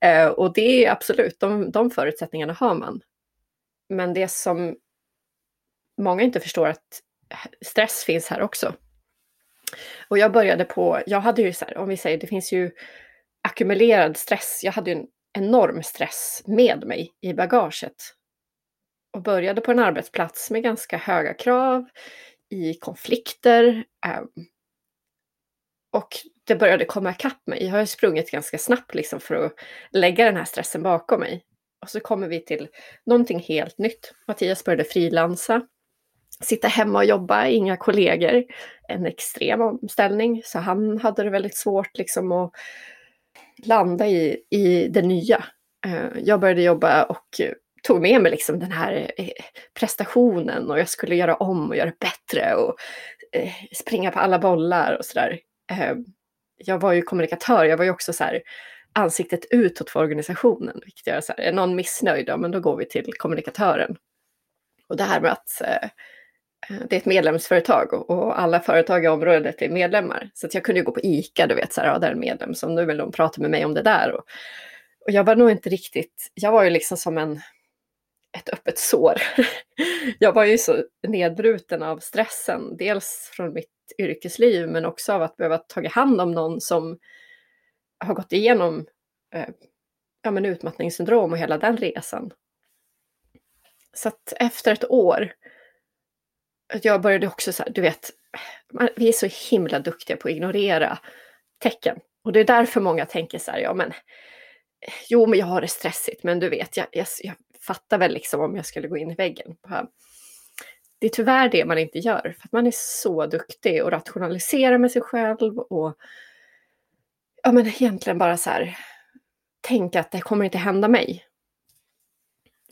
Eh, och det är absolut, de, de förutsättningarna har man. Men det som många inte förstår att stress finns här också. Och jag började på, jag hade ju så här, om vi säger, det finns ju ackumulerad stress. Jag hade ju en enorm stress med mig i bagaget. Och började på en arbetsplats med ganska höga krav, i konflikter. Ehm, och det började komma ikapp mig. Jag har sprungit ganska snabbt liksom för att lägga den här stressen bakom mig. Och så kommer vi till någonting helt nytt. Mattias började frilansa, sitta hemma och jobba, inga kollegor. En extrem omställning, så han hade det väldigt svårt liksom att landa i, i det nya. Eh, jag började jobba och tog med mig liksom den här eh, prestationen och jag skulle göra om och göra bättre och eh, springa på alla bollar och sådär. Ehm, jag var ju kommunikatör, jag var ju också så här ansiktet utåt för organisationen. Vilket gör så här, är någon missnöjd, ja men då går vi till kommunikatören. Och det här med att eh, eh det är ett medlemsföretag och alla företag i området är medlemmar. Så att jag kunde ju gå på ICA, du vet, så här, ja, där är en medlem, så nu vill de prata med mig om det där. Och, och jag var nog inte riktigt, jag var ju liksom som en ett öppet sår. Jag var ju så nedbruten av stressen, dels från mitt yrkesliv men också av att behöva ta hand om någon som har gått igenom eh, ja, men utmattningssyndrom och hela den resan. Så att efter ett år, jag började också så här, du vet, vi är så himla duktiga på att ignorera tecken. Och det är därför många tänker så här, ja men jo men jag har det stressigt, men du vet, jag, jag, jag fattar väl liksom om jag skulle gå in i väggen. Det är tyvärr det man inte gör, för att man är så duktig och rationaliserar med sig själv och ja, men egentligen bara så här tänka att det kommer inte hända mig.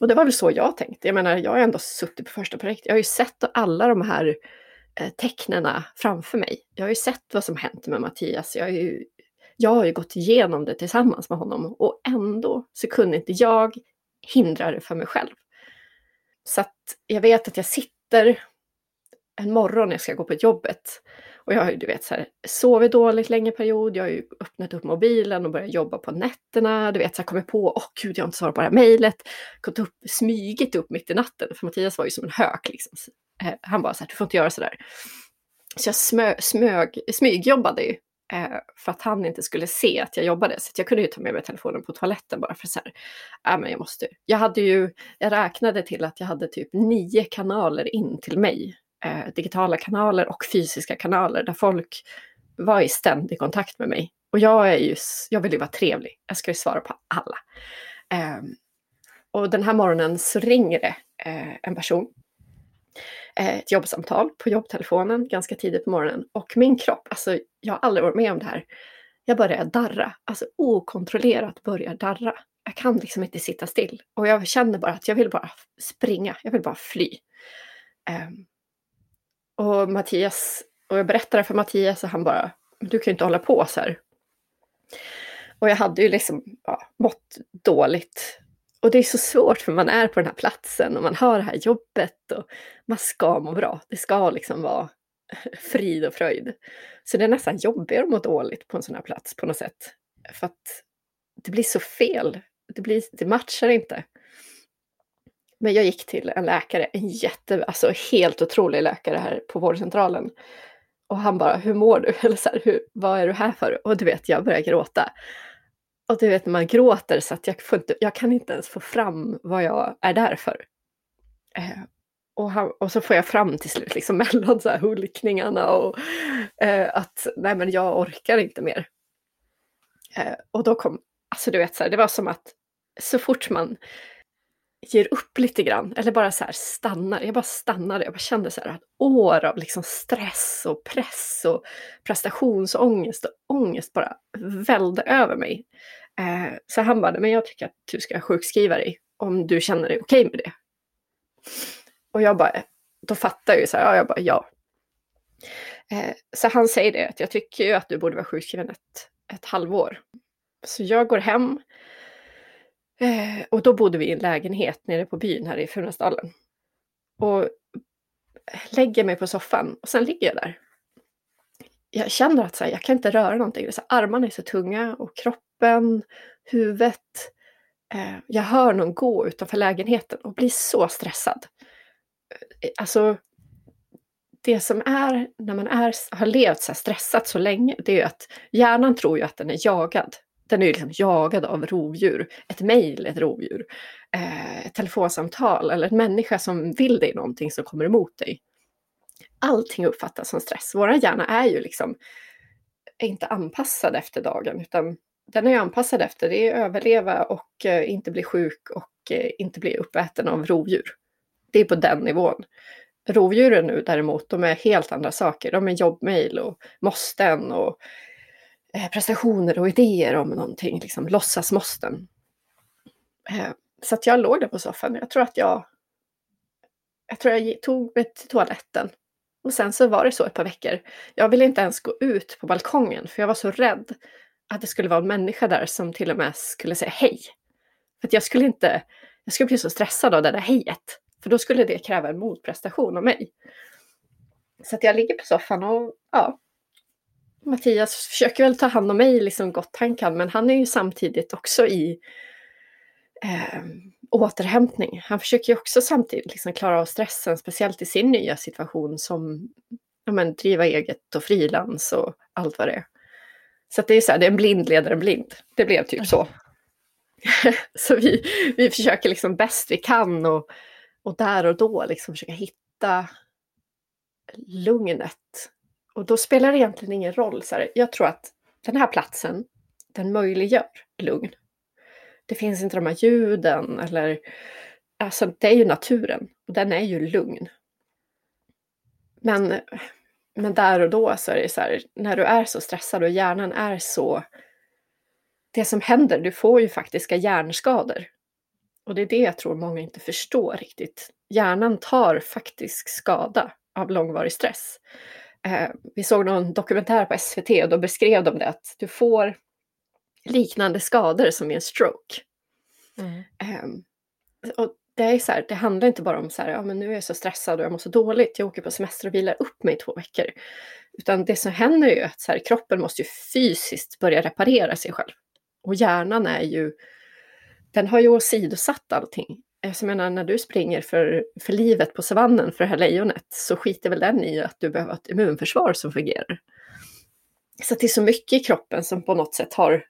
Och det var väl så jag tänkte. Jag menar, jag har ändå suttit på första projekt. Jag har ju sett alla de här eh, tecknena framför mig. Jag har ju sett vad som hänt med Mattias. Jag ju, jag har ju gått igenom det tillsammans med honom och ändå så kunde inte jag hindrar det för mig själv. Så att jag vet att jag sitter en morgon när jag ska gå på jobbet och jag har ju du vet så här, sovit dåligt länge period, jag har ju öppnat upp mobilen och börjat jobba på nätterna, du vet så här, kommit på, åh gud jag har inte svarat på det här mejlet, gått upp, smygit upp mitt i natten, för Mattias var ju som en hök liksom. Eh, han bara så här, du får inte göra sådär. Så jag smö, smög, smygjobbade ju Eh, för att han inte skulle se att jag jobbade. Så jag kunde ju ta med mig telefonen på toaletten bara för så här, ja men jag måste. Jag hade ju, jag räknade till att jag hade typ nio kanaler in till mig. Eh, digitala kanaler och fysiska kanaler där folk var i ständig kontakt med mig. Och jag är ju, jag vill ju vara trevlig. Jag ska ju svara på alla. Eh, och den här morgonen så ringer det eh, en person Eh, ett jobbsamtal på jobbtelefonen ganska tidigt på morgonen och min kropp, alltså jag har aldrig varit med om det här. Jag börjar darra, alltså okontrollerat börjar darra. Jag kan liksom inte sitta still och jag känner bara att jag vill bara springa, jag vill bara fly. Um, och Mattias, och jag berättade för Mattias och han bara, du kan ju inte hålla på så här. Och jag hade ju liksom ja, mått dåligt och det är så svårt för man är på den här platsen och man har det här jobbet och man ska må bra. Det ska liksom vara frid och fröjd. Så det är nästan jobbigare att må dåligt på en sån här plats på något sätt. För att det blir så fel. Det, blir, det matchar inte. Men jag gick till en läkare, en jätte, alltså helt otrolig läkare här på vårdcentralen. Och han bara, hur mår du? Eller så här, hur, vad är du här för? Och du vet, jag började gråta. Och du vet man gråter så att jag, får inte, jag kan inte ens få fram vad jag är där för. Eh, och, han, och, så får jag fram till slut liksom mellan så här hulkningarna och eh, att nej men jag orkar inte mer. Eh, och då kom, alltså du vet så här, det var som att så fort man ger upp lite grann eller bara så här stannar, jag bara stannade, jag bara kände så här att år av liksom stress och press och prestationsångest och ångest bara välde över mig. Eh, så han bara, men jag tycker att du ska sjukskriva dig om du känner dig okej okay med det. Och jag bara, då fattar jag ju så här, ja, jag bara ja. Eh, så han säger det, att jag tycker ju att du borde vara sjukskriven ett, ett halvår. Så jag går hem. Eh, och då bodde vi i en lägenhet nere på byn här i Funäsdalen. Och lägger mig på soffan och sen ligger jag där. Jag känner att så här, jag kan inte röra någonting. Så här, armarna är så tunga och kroppen, huvudet. Eh, jag hör någon gå utanför lägenheten och blir så stressad. Eh, alltså, det som är när man är, har levt så här stressat så länge, det är ju att hjärnan tror ju att den är jagad. Den är ju liksom jagad av rovdjur. Ett mejl är ett rovdjur. Eh, ett telefonsamtal eller en människa som vill dig någonting som kommer emot dig. Allting uppfattas som stress. Vår hjärna är ju liksom är inte anpassad efter dagen utan den är anpassad efter det är överleva och eh, inte bli sjuk och eh, inte bli uppäten av rovdjur. Det är på den nivån. Rovdjuren nu däremot, de är helt andra saker. De är jobbmail och måsten och eh, prestationer och idéer om någonting, liksom låtsasmåsten. Så att jag låg där på soffan. Jag tror att jag, jag tror jag tog mig till toaletten. Och sen så var det så ett par veckor. Jag ville inte ens gå ut på balkongen för jag var så rädd att det skulle vara en människa där som till och med skulle säga hej. För att jag skulle inte, jag skulle bli så stressad av det där hejet. För då skulle det kräva en motprestation av mig. Så att jag ligger på soffan och ja, Mattias försöker väl ta hand om mig liksom gott han kan, men han är ju samtidigt också i eh, återhämtning. Han försöker ju också samtidigt liksom klara av stressen, speciellt i sin nya situation som ja, men, driva eget och frilans och allt vad det är. Så det är så här, det är en blind leder en blind. Det blev typ så. så vi, vi försöker liksom bäst vi kan och, och där och då liksom försöka hitta lugnet. Och då spelar det egentligen ingen roll. Så här, jag tror att den här platsen, den möjliggör lugn. Det finns inte de här ljuden eller... Alltså det är ju naturen och den är ju lugn. Men men där och då så är det så här, när du är så stressad och hjärnan är så... Det som händer, du får ju faktiska hjärnskador. Och det är det jag tror många inte förstår riktigt. Hjärnan tar faktisk skada av långvarig stress. Eh, vi såg någon dokumentär på SVT och då beskrev de det att du får liknande skador som i en stroke. Mm. Eh, och det är så här, det handlar inte bara om så här, ja men nu är jag så stressad och jag mår så dåligt, jag åker på semester och vilar upp mig i två veckor. Utan det som händer är ju att så här, kroppen måste ju fysiskt börja reparera sig själv. Och hjärnan är ju, den har ju åsidosatt allting. Alltså, jag menar, när du springer för, för livet på savannen för det här lejonet så skiter väl den i att du behöver ett immunförsvar som fungerar. Så det är så mycket i kroppen som på något sätt har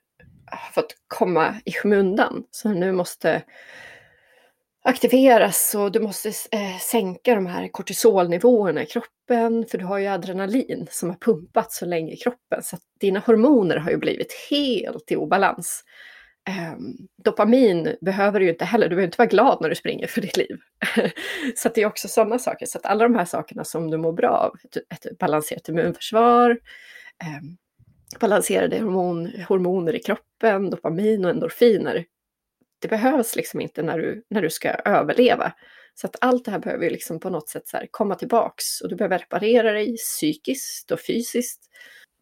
fått komma i skymundan. Så nu måste aktiveras och du måste eh, sänka de här kortisolnivåerna i kroppen för du har ju adrenalin som har pumpats så länge i kroppen så att dina hormoner har ju blivit helt i obalans. Eh, dopamin behöver du ju inte heller, du behöver inte vara glad när du springer för ditt liv. så det är också sådana saker, så att alla de här sakerna som du mår bra av, ett, ett balanserat immunförsvar, eh, balanserade hormon, hormoner i kroppen, dopamin och endorfiner, det behövs liksom inte när du, när du ska överleva. Så att allt det här behöver ju liksom på något sätt så komma tillbaks och du behöver reparera dig psykiskt och fysiskt.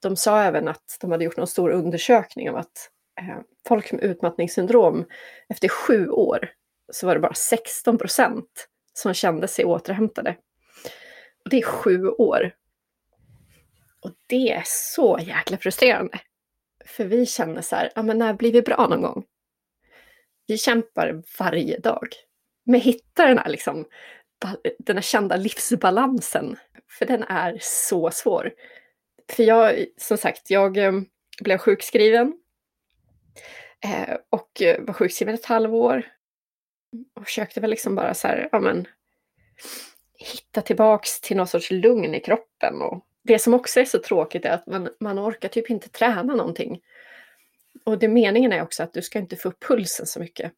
De sa även att de hade gjort någon stor undersökning om att eh, folk med utmattningssyndrom efter sju år så var det bara 16 procent som kände sig återhämtade. Och det är sju år. Och det är så jäkla frustrerande. För vi känner så här, ja men när blir vi bra någon gång? Vi kämpar varje dag med att hitta den här, liksom, den här kända livsbalansen. För den är så svår. För jag, som sagt, jag eh, blev sjukskriven eh, och eh, var sjukskriven ett halvår. Och försökte väl liksom bara så här, ja men, hitta tillbaks till någon sorts lugn i kroppen. Och det som också är så tråkigt är att man, man orkar typ inte träna någonting. Och det meningen är också att du ska inte få upp pulsen så mycket.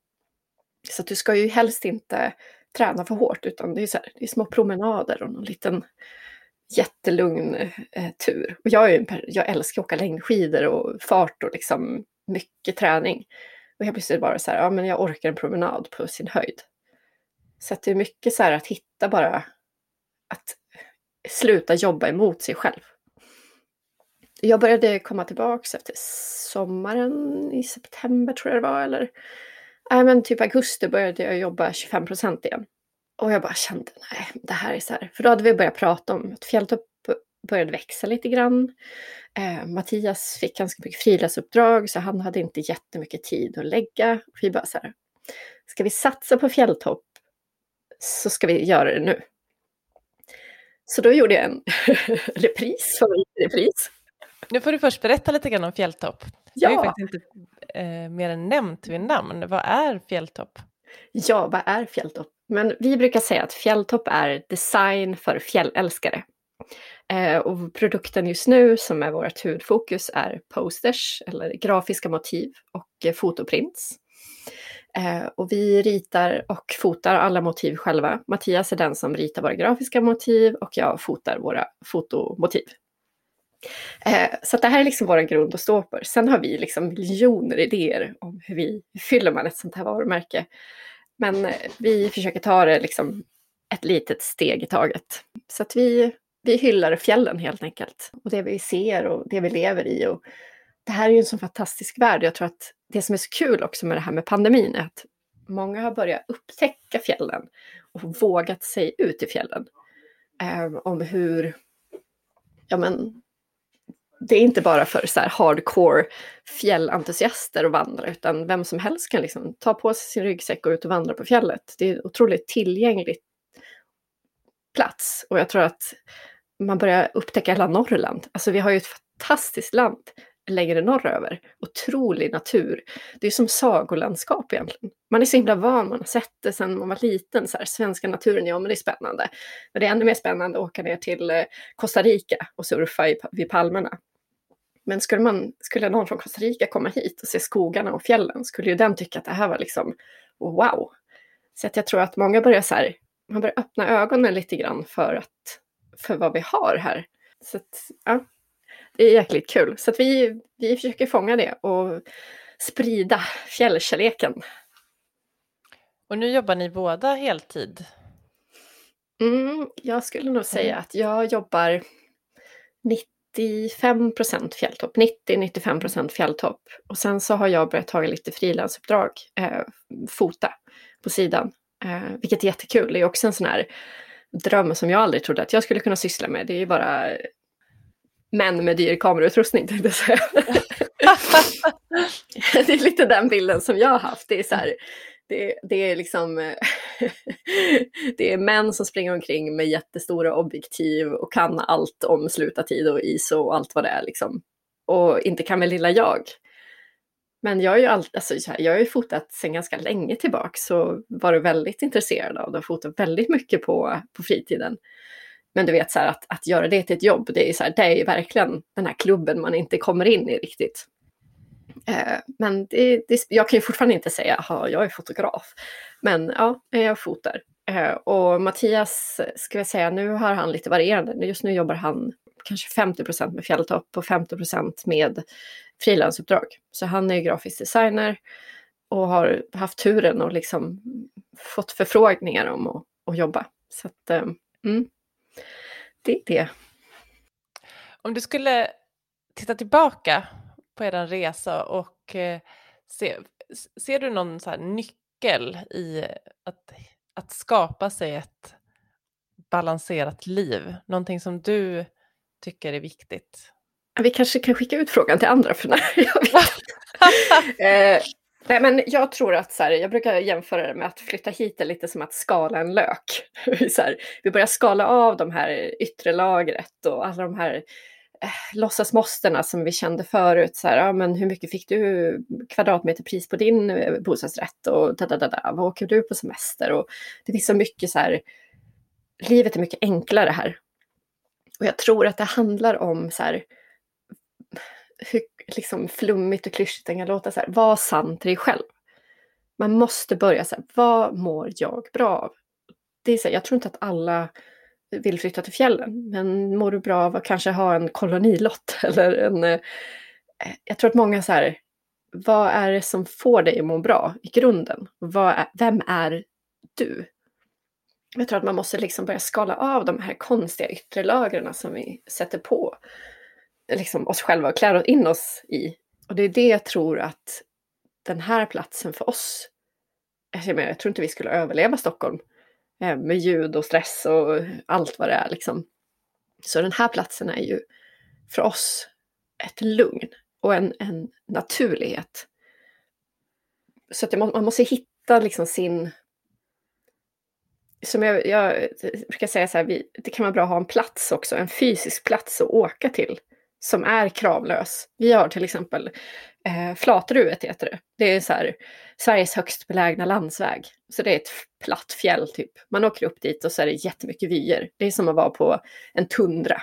Så att du ska ju helst inte träna för hårt utan det är, så här, det är små promenader och någon liten jättelugn eh, tur. Och jag, är en, jag älskar att åka längdskidor och fart och liksom mycket träning. Och helt plötsligt bara så här, ja men jag orkar en promenad på sin höjd. Så att det är mycket så här att hitta bara att sluta jobba emot sig själv. Jag började komma tillbaks efter sommaren i september tror jag det var, eller nej, men typ augusti började jag jobba 25 procent igen. Och jag bara kände, nej, det här är så här. För då hade vi börjat prata om att fjälltopp började växa lite grann. Eh, Mattias fick ganska mycket frilansuppdrag så han hade inte jättemycket tid att lägga. Vi bara så här, ska vi satsa på fjälltopp så ska vi göra det nu. Så då gjorde jag en repris, favoritrepris. Nu får du först berätta lite grann om fjälltopp. Ja. Jag har ju faktiskt inte eh, mer än nämnt vid namn. Vad är fjälltopp? Ja, vad är fjälltopp? Men vi brukar säga att fjälltopp är design för fjällälskare. Eh, och produkten just nu som är vårt huvudfokus är posters eller grafiska motiv och eh, fotoprints. Eh, och vi ritar och fotar alla motiv själva. Mattias är den som ritar våra grafiska motiv och jag fotar våra fotomotiv. Eh, så det här är liksom vår grund att stå på. Sen har vi liksom miljoner idéer om hur vi fyller man ett sånt här varumärke. Men eh, vi försöker ta det liksom ett litet steg i taget. Så att vi, vi hyllar fjällen helt enkelt. Och det vi ser och det vi lever i. Och det här är ju en sån fantastisk värld. Jag tror att det som är så kul också med det här med pandemin är att många har börjat upptäcka fjällen och vågat sig ut i fjällen. Eh, om hur, ja men, det är inte bara för så här hardcore fjällentusiaster att vandra, utan vem som helst kan liksom ta på sig sin ryggsäck och ut och vandra på fjället. Det är en otroligt tillgänglig plats och jag tror att man börjar upptäcka hela Norrland. Alltså vi har ju ett fantastiskt land längre norröver. Otrolig natur. Det är som sagolandskap egentligen. Man är så himla van, man har sett det sedan man var liten. Så här, svenska naturen, ja men det är spännande. Men det är ännu mer spännande att åka ner till eh, Costa Rica och surfa i, vid palmerna. Men skulle, man, skulle någon från Costa Rica komma hit och se skogarna och fjällen skulle ju den tycka att det här var liksom wow. Så att jag tror att många börjar så här, man börjar öppna ögonen lite grann för, att, för vad vi har här. Så att, ja, det är jäkligt kul. Så att vi, vi försöker fånga det och sprida fjällkärleken. Och nu jobbar ni båda heltid? Mm, jag skulle nog säga att jag jobbar 95 procent fjälltopp, 90-95 procent fjälltopp. Och sen så har jag börjat ta lite frilansuppdrag, eh, fota på sidan, eh, vilket är jättekul. Det är också en sån här dröm som jag aldrig trodde att jag skulle kunna syssla med. Det är ju bara män med dyr kamerautrustning tänkte jag säga. det är lite den bilden som jag har haft. Det är så här, det, det, är liksom eh, det är män som springer omkring med jättestora objektiv och kan allt om slutartid och ISO och allt vad det är liksom. Och inte kan väl lilla jag. Men jag, är ju all, alltså, jag har ju fotat sedan ganska länge tillbaka så varit väldigt intresserad av det och fotat väldigt mycket på, på fritiden. Men du vet så här, att, att göra det till ett jobb, det är, så här, det är verkligen den här klubben man inte kommer in i riktigt. Eh, men det, det, jag kan ju fortfarande inte säga att jag är fotograf. Men ja, eh, jag fotar. Eh, och Mattias, ska jag säga, nu har han lite varierande. Just nu jobbar han kanske 50% med fjälltopp och 50% med frilansuppdrag. Så han är grafisk designer och har haft turen och liksom fått förfrågningar om att, att jobba. Så att, eh, mm det är det. Om du skulle titta tillbaka på er resa och eh, se, ser du någon så nyckel i att, att skapa sig ett balanserat liv? Någonting som du tycker är viktigt? Vi kanske kan skicka ut frågan till andra för när jag vet. eh, Nej, men jag tror att så här, jag brukar jämföra det med att flytta hit är lite som att skala en lök. så här, vi börjar skala av de här yttre lagret och alla de här Eh, låtsasmåstena som vi kände förut. Så här, ja, men hur mycket fick du kvadratmeterpris på din eh, bostadsrätt och da, da, da, da, vad åker du på semester? Och det finns så mycket så här livet är mycket enklare här. Och jag tror att det handlar om så här, hur liksom flummigt och klyschigt det kan låta, så här, var sann till dig själv. Man måste börja så här, vad mår jag bra av? Det är så här, jag tror inte att alla vill flytta till fjällen, men mår du bra av att kanske ha en kolonilott eller en... Eh, jag tror att många så här, vad är det som får dig att må bra i grunden? Vad är, vem är du? Jag tror att man måste liksom börja skala av de här konstiga yttre lagren som vi sätter på liksom oss själva och klär in oss i. Och det är det jag tror att den här platsen för oss, jag, menar, jag tror inte vi skulle överleva Stockholm Eh, med ljud och stress och allt vad det är liksom. Så den här platsen är ju för oss ett lugn och en, en naturlighet. Så att man måste hitta liksom sin... Som jag, jag brukar säga så här, vi, det kan vara bra att ha en plats också, en fysisk plats att åka till som är kravlös. Vi har till exempel eh, Flatruet heter det. Det är så här, Sveriges högst belägna landsväg. Så det är ett platt fjäll typ. Man åker upp dit och så är det jättemycket vyer. Det är som att vara på en tundra.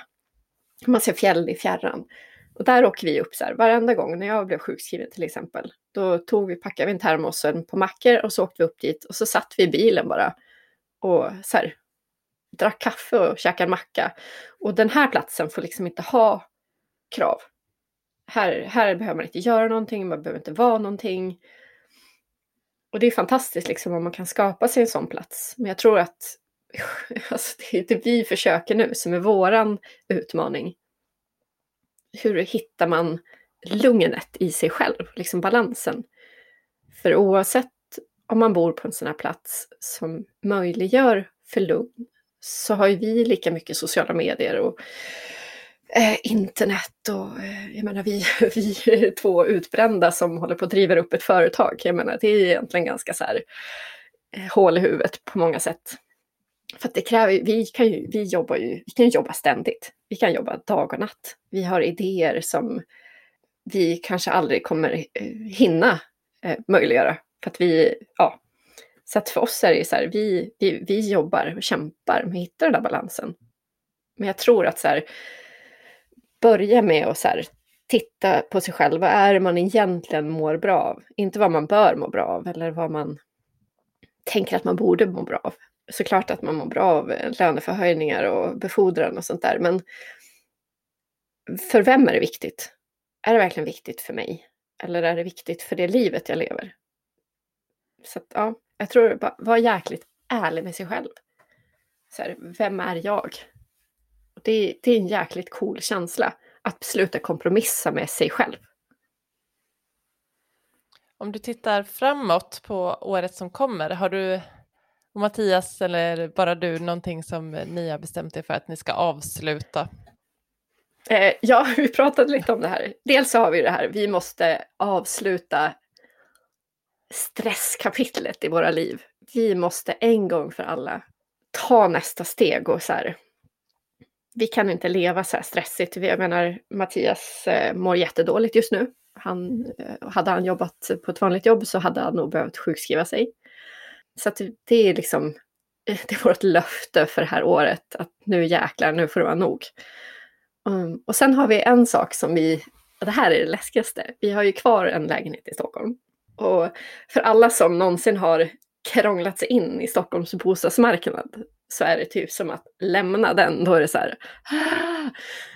Man ser fjäll i fjärran. Och där åker vi upp så här, varenda gång när jag blev sjukskriven till exempel. Då tog vi, packade vi en termos på mackor och så åkte vi upp dit och så satt vi i bilen bara. Och så här, drack kaffe och käkade macka. Och den här platsen får liksom inte ha krav. Här, här behöver man inte göra någonting, man behöver inte vara någonting. Och det är fantastiskt liksom om man kan skapa sig en sån plats. Men jag tror att alltså, det är det vi försöker nu som är våran utmaning. Hur hittar man lugnet i sig själv, liksom balansen? För oavsett om man bor på en sån här plats som möjliggör för lugn så har ju vi lika mycket sociala medier och eh, internet och eh, jag menar vi, vi är två utbrända som håller på att driva upp ett företag. Jag menar det är egentligen ganska så här eh, hål i huvudet på många sätt. För att det kräver, vi kan ju, vi jobbar ju, vi kan jobba ständigt. Vi kan jobba dag och natt. Vi har idéer som vi kanske aldrig kommer eh, hinna eh, möjliggöra. För att vi, ja. Så att för oss är det så här, vi, vi, vi jobbar och kämpar med att hitta den där balansen. Men jag tror att så här, börja med att så här, titta på sig själv. Vad är det man egentligen mår bra av? Inte vad man bör må bra av eller vad man tänker att man borde må bra av. Såklart att man mår bra av eh, löneförhöjningar och befordran och sånt där. Men för vem är det viktigt? Är det verkligen viktigt för mig? Eller är det viktigt för det livet jag lever? Så att, ja, jag tror bara var jäkligt ärlig med sig själv. Så här, vem är jag? Det, det är en jäkligt cool känsla att sluta kompromissa med sig själv. Om du tittar framåt på året som kommer, har du och Mattias eller bara du någonting som ni har bestämt er för att ni ska avsluta? Eh, ja, vi pratade lite om det här. Dels så har vi det här, vi måste avsluta stresskapitlet i våra liv. Vi måste en gång för alla ta nästa steg och så här, vi kan inte leva så här stressigt. Jag menar, Mattias eh, mår jättedåligt just nu. Han, eh, hade han jobbat på ett vanligt jobb så hade han nog behövt sjukskriva sig. Så att det är liksom, eh, det är vårt löfte för det här året att nu jäklar, nu får det vara nog. Um, och sen har vi en sak som vi, och det här är det läskigaste, vi har ju kvar en lägenhet i Stockholm. Och för alla som någonsin har krånglat sig in i Stockholms bostadsmarknad så är det typ som att lämna den. Då är det så här, ah,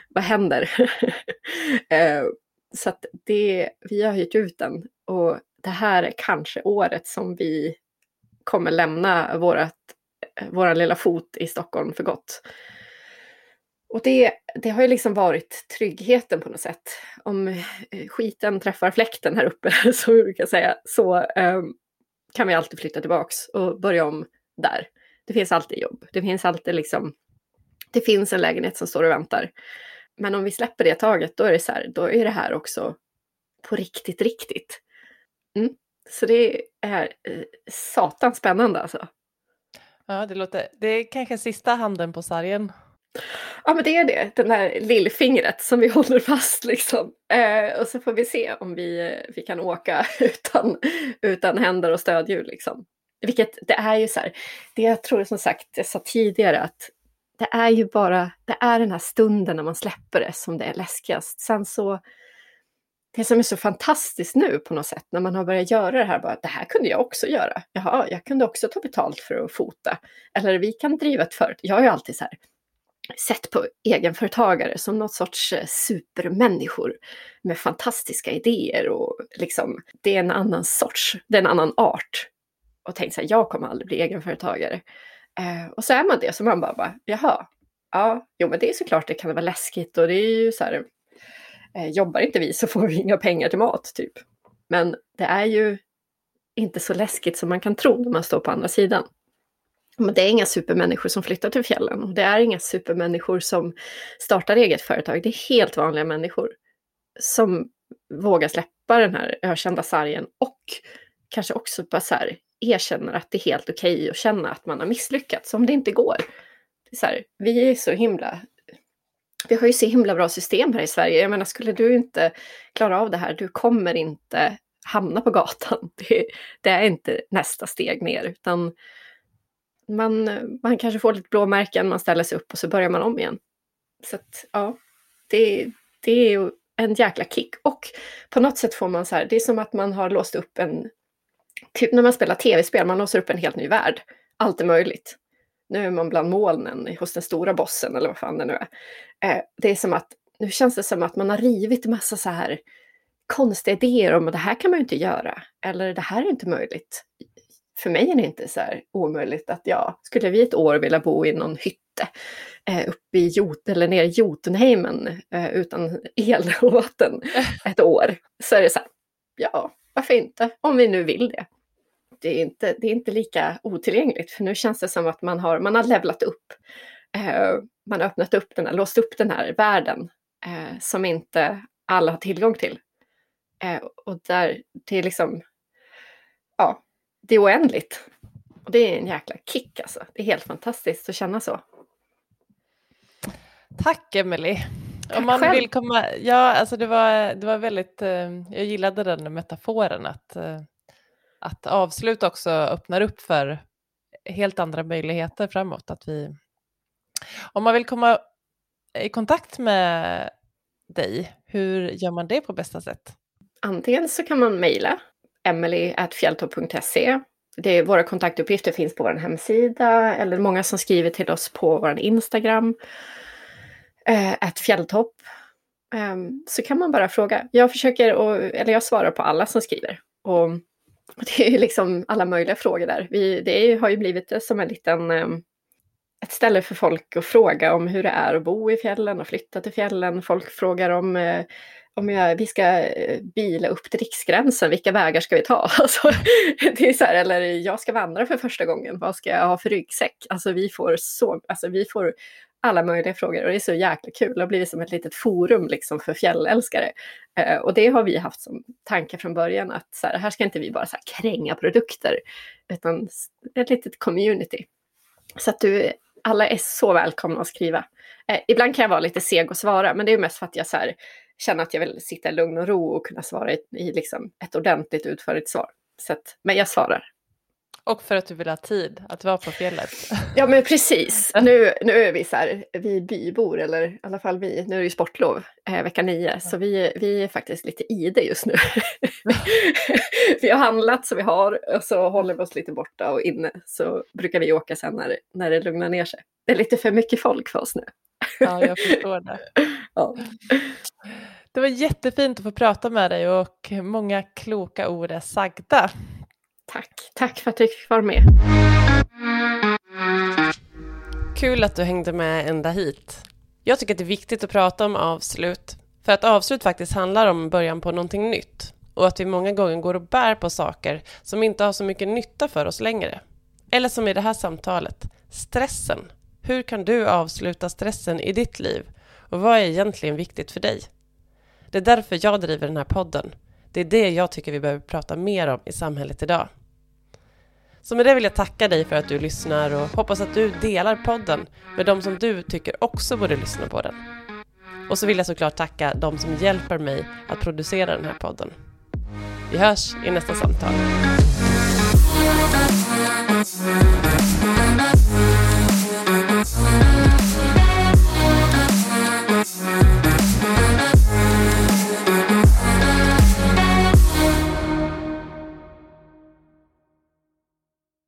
vad händer? eh, så att det, vi har hyrt ut den och det här är kanske året som vi kommer lämna vårat, eh, våran lilla fot i Stockholm för gott. Och det, det har ju liksom varit tryggheten på något sätt. Om eh, skiten träffar fläkten här uppe, så brukar jag säga, så eh, kan vi alltid flytta tillbaks och börja om där. Det finns alltid jobb. Det finns alltid liksom, det finns en lägenhet som står och väntar. Men om vi släpper det taget, då är det så här, då är det här också på riktigt, riktigt. Mm. Så det är eh, satan spännande alltså. Ja, det låter, det är kanske sista handen på sargen. Ja, men det är det. Den där lillfingret som vi håller fast liksom. Eh, och så får vi se om vi, vi kan åka utan, utan händer och stödhjul liksom. Vilket det är ju så här, det jag tror som sagt, jag sa tidigare att det är ju bara, det är den här stunden när man släpper det som det är läskigast. Sen så, det som är så fantastiskt nu på något sätt när man har börjat göra det här, bara det här kunde jag också göra. Jaha, jag kunde också ta betalt för att fota. Eller vi kan driva ett företag. Jag har ju alltid så här, sett på egenföretagare som något sorts eh, supermänniskor med fantastiska idéer och liksom, det är en annan sorts, det är en annan art. Och tänkt så här, jag kommer aldrig bli egenföretagare. Eh, och så är man det, så man bara, bara jaha, ja, jo men det är såklart det kan vara läskigt och det är ju så här, eh, jobbar inte vi så får vi inga pengar till mat typ. Men det är ju inte så läskigt som man kan tro när man står på andra sidan. Men det är inga supermänniskor som flyttar till fjällen och det är inga supermänniskor som startar eget företag. Det är helt vanliga människor som vågar släppa den här ökända sargen och kanske också bara så här, erkänner att det är helt okej okay att känna att man har misslyckats om det inte går. Det är så här, vi är så himla... Vi har ju så himla bra system här i Sverige. Jag menar, skulle du inte klara av det här, du kommer inte hamna på gatan. Det, det är inte nästa steg ner, utan man, man kanske får lite blåmärken, man ställer sig upp och så börjar man om igen. Så att, ja, det, det är ju en jäkla kick. Och på något sätt får man så här, det är som att man har låst upp en, typ när man spelar tv-spel, man låser upp en helt ny värld. Allt är möjligt. Nu är man bland molnen hos den stora bossen eller vad fan det nu är. Eh, det är som att, nu känns det som att man har rivit massa så här konstiga idéer om att det här kan man ju inte göra. Eller det här är inte möjligt för mig är det inte så här omöjligt att jag skulle vi ett år vilja bo i någon hytte eh, uppe i Jot eller nere i Jotunheimen eh, utan el och vatten ett år. Så är det så här, ja, varför inte? Om vi nu vill det. Det är inte, det är inte lika otillgängligt för nu känns det som att man har, man har levlat upp. Eh, man har öppnat upp den här, låst upp den här världen eh, som inte alla har tillgång till. Eh, och där det är liksom, ja, det är oändligt. Och det är en jäkla kick alltså. Det är helt fantastiskt att känna så. Tack Emelie. Om man själv. vill komma, ja alltså det var, det var väldigt, eh, jag gillade den metaforen att, eh, att avslut också öppnar upp för helt andra möjligheter framåt. Att vi, om man vill komma i kontakt med dig, hur gör man det på bästa sätt? Antingen så kan man mejla emily.fjälltorp.se. våra kontaktuppgifter finns på vår hemsida eller många som skriver till oss på vår Instagram. Eh, fjälltopp. Eh, så kan man bara fråga. Jag försöker, och, eller jag svarar på alla som skriver. Och det är ju liksom alla möjliga frågor där. Vi, det är, har ju blivit som en liten eh, ett ställe för folk att fråga om hur det är att bo i fjällen och flytta till fjällen. Folk frågar om eh, om jag, vi ska eh, bila upp till riksgränsen, vilka vägar ska vi ta? Alltså, det är så här, eller jag ska vandra för första gången, vad ska jag ha för ryggsäck? Alltså vi får, så, alltså, vi får alla möjliga frågor och det är så jäkla kul. Det har blivit som ett litet forum liksom för fjällälskare. Eh, och det har vi haft som tanke från början att så här, här ska inte vi bara så här, kränga produkter utan ett litet community. Så att du, alla är så välkomna att skriva. Eh, ibland kan jag vara lite seg att svara men det är mest för att jag så här, känner att jag vill sitta i lugn och ro och kunna svara i, i liksom ett ordentligt utförligt svar. Så att, men jag svarar. Och för att du vill ha tid att vara på fjället. Ja men precis. Nu, nu är vi så här, vi bybor, eller i alla fall vi, nu är det ju sportlov eh, vecka nio, så vi, vi är faktiskt lite i det just nu. vi har handlat så vi har, och så håller vi oss lite borta och inne, så brukar vi åka sen när, när det lugnar ner sig. Det är lite för mycket folk för oss nu. ja, jag förstår det. Ja. Det var jättefint att få prata med dig och många kloka ord är sagda. Tack, tack för att du fick vara med. Kul att du hängde med ända hit. Jag tycker att det är viktigt att prata om avslut, för att avslut faktiskt handlar om början på någonting nytt och att vi många gånger går och bär på saker som inte har så mycket nytta för oss längre. Eller som i det här samtalet, stressen. Hur kan du avsluta stressen i ditt liv? Och vad är egentligen viktigt för dig? Det är därför jag driver den här podden. Det är det jag tycker vi behöver prata mer om i samhället idag. Så med det vill jag tacka dig för att du lyssnar och hoppas att du delar podden med de som du tycker också borde lyssna på den. Och så vill jag såklart tacka de som hjälper mig att producera den här podden. Vi hörs i nästa samtal. Thank you.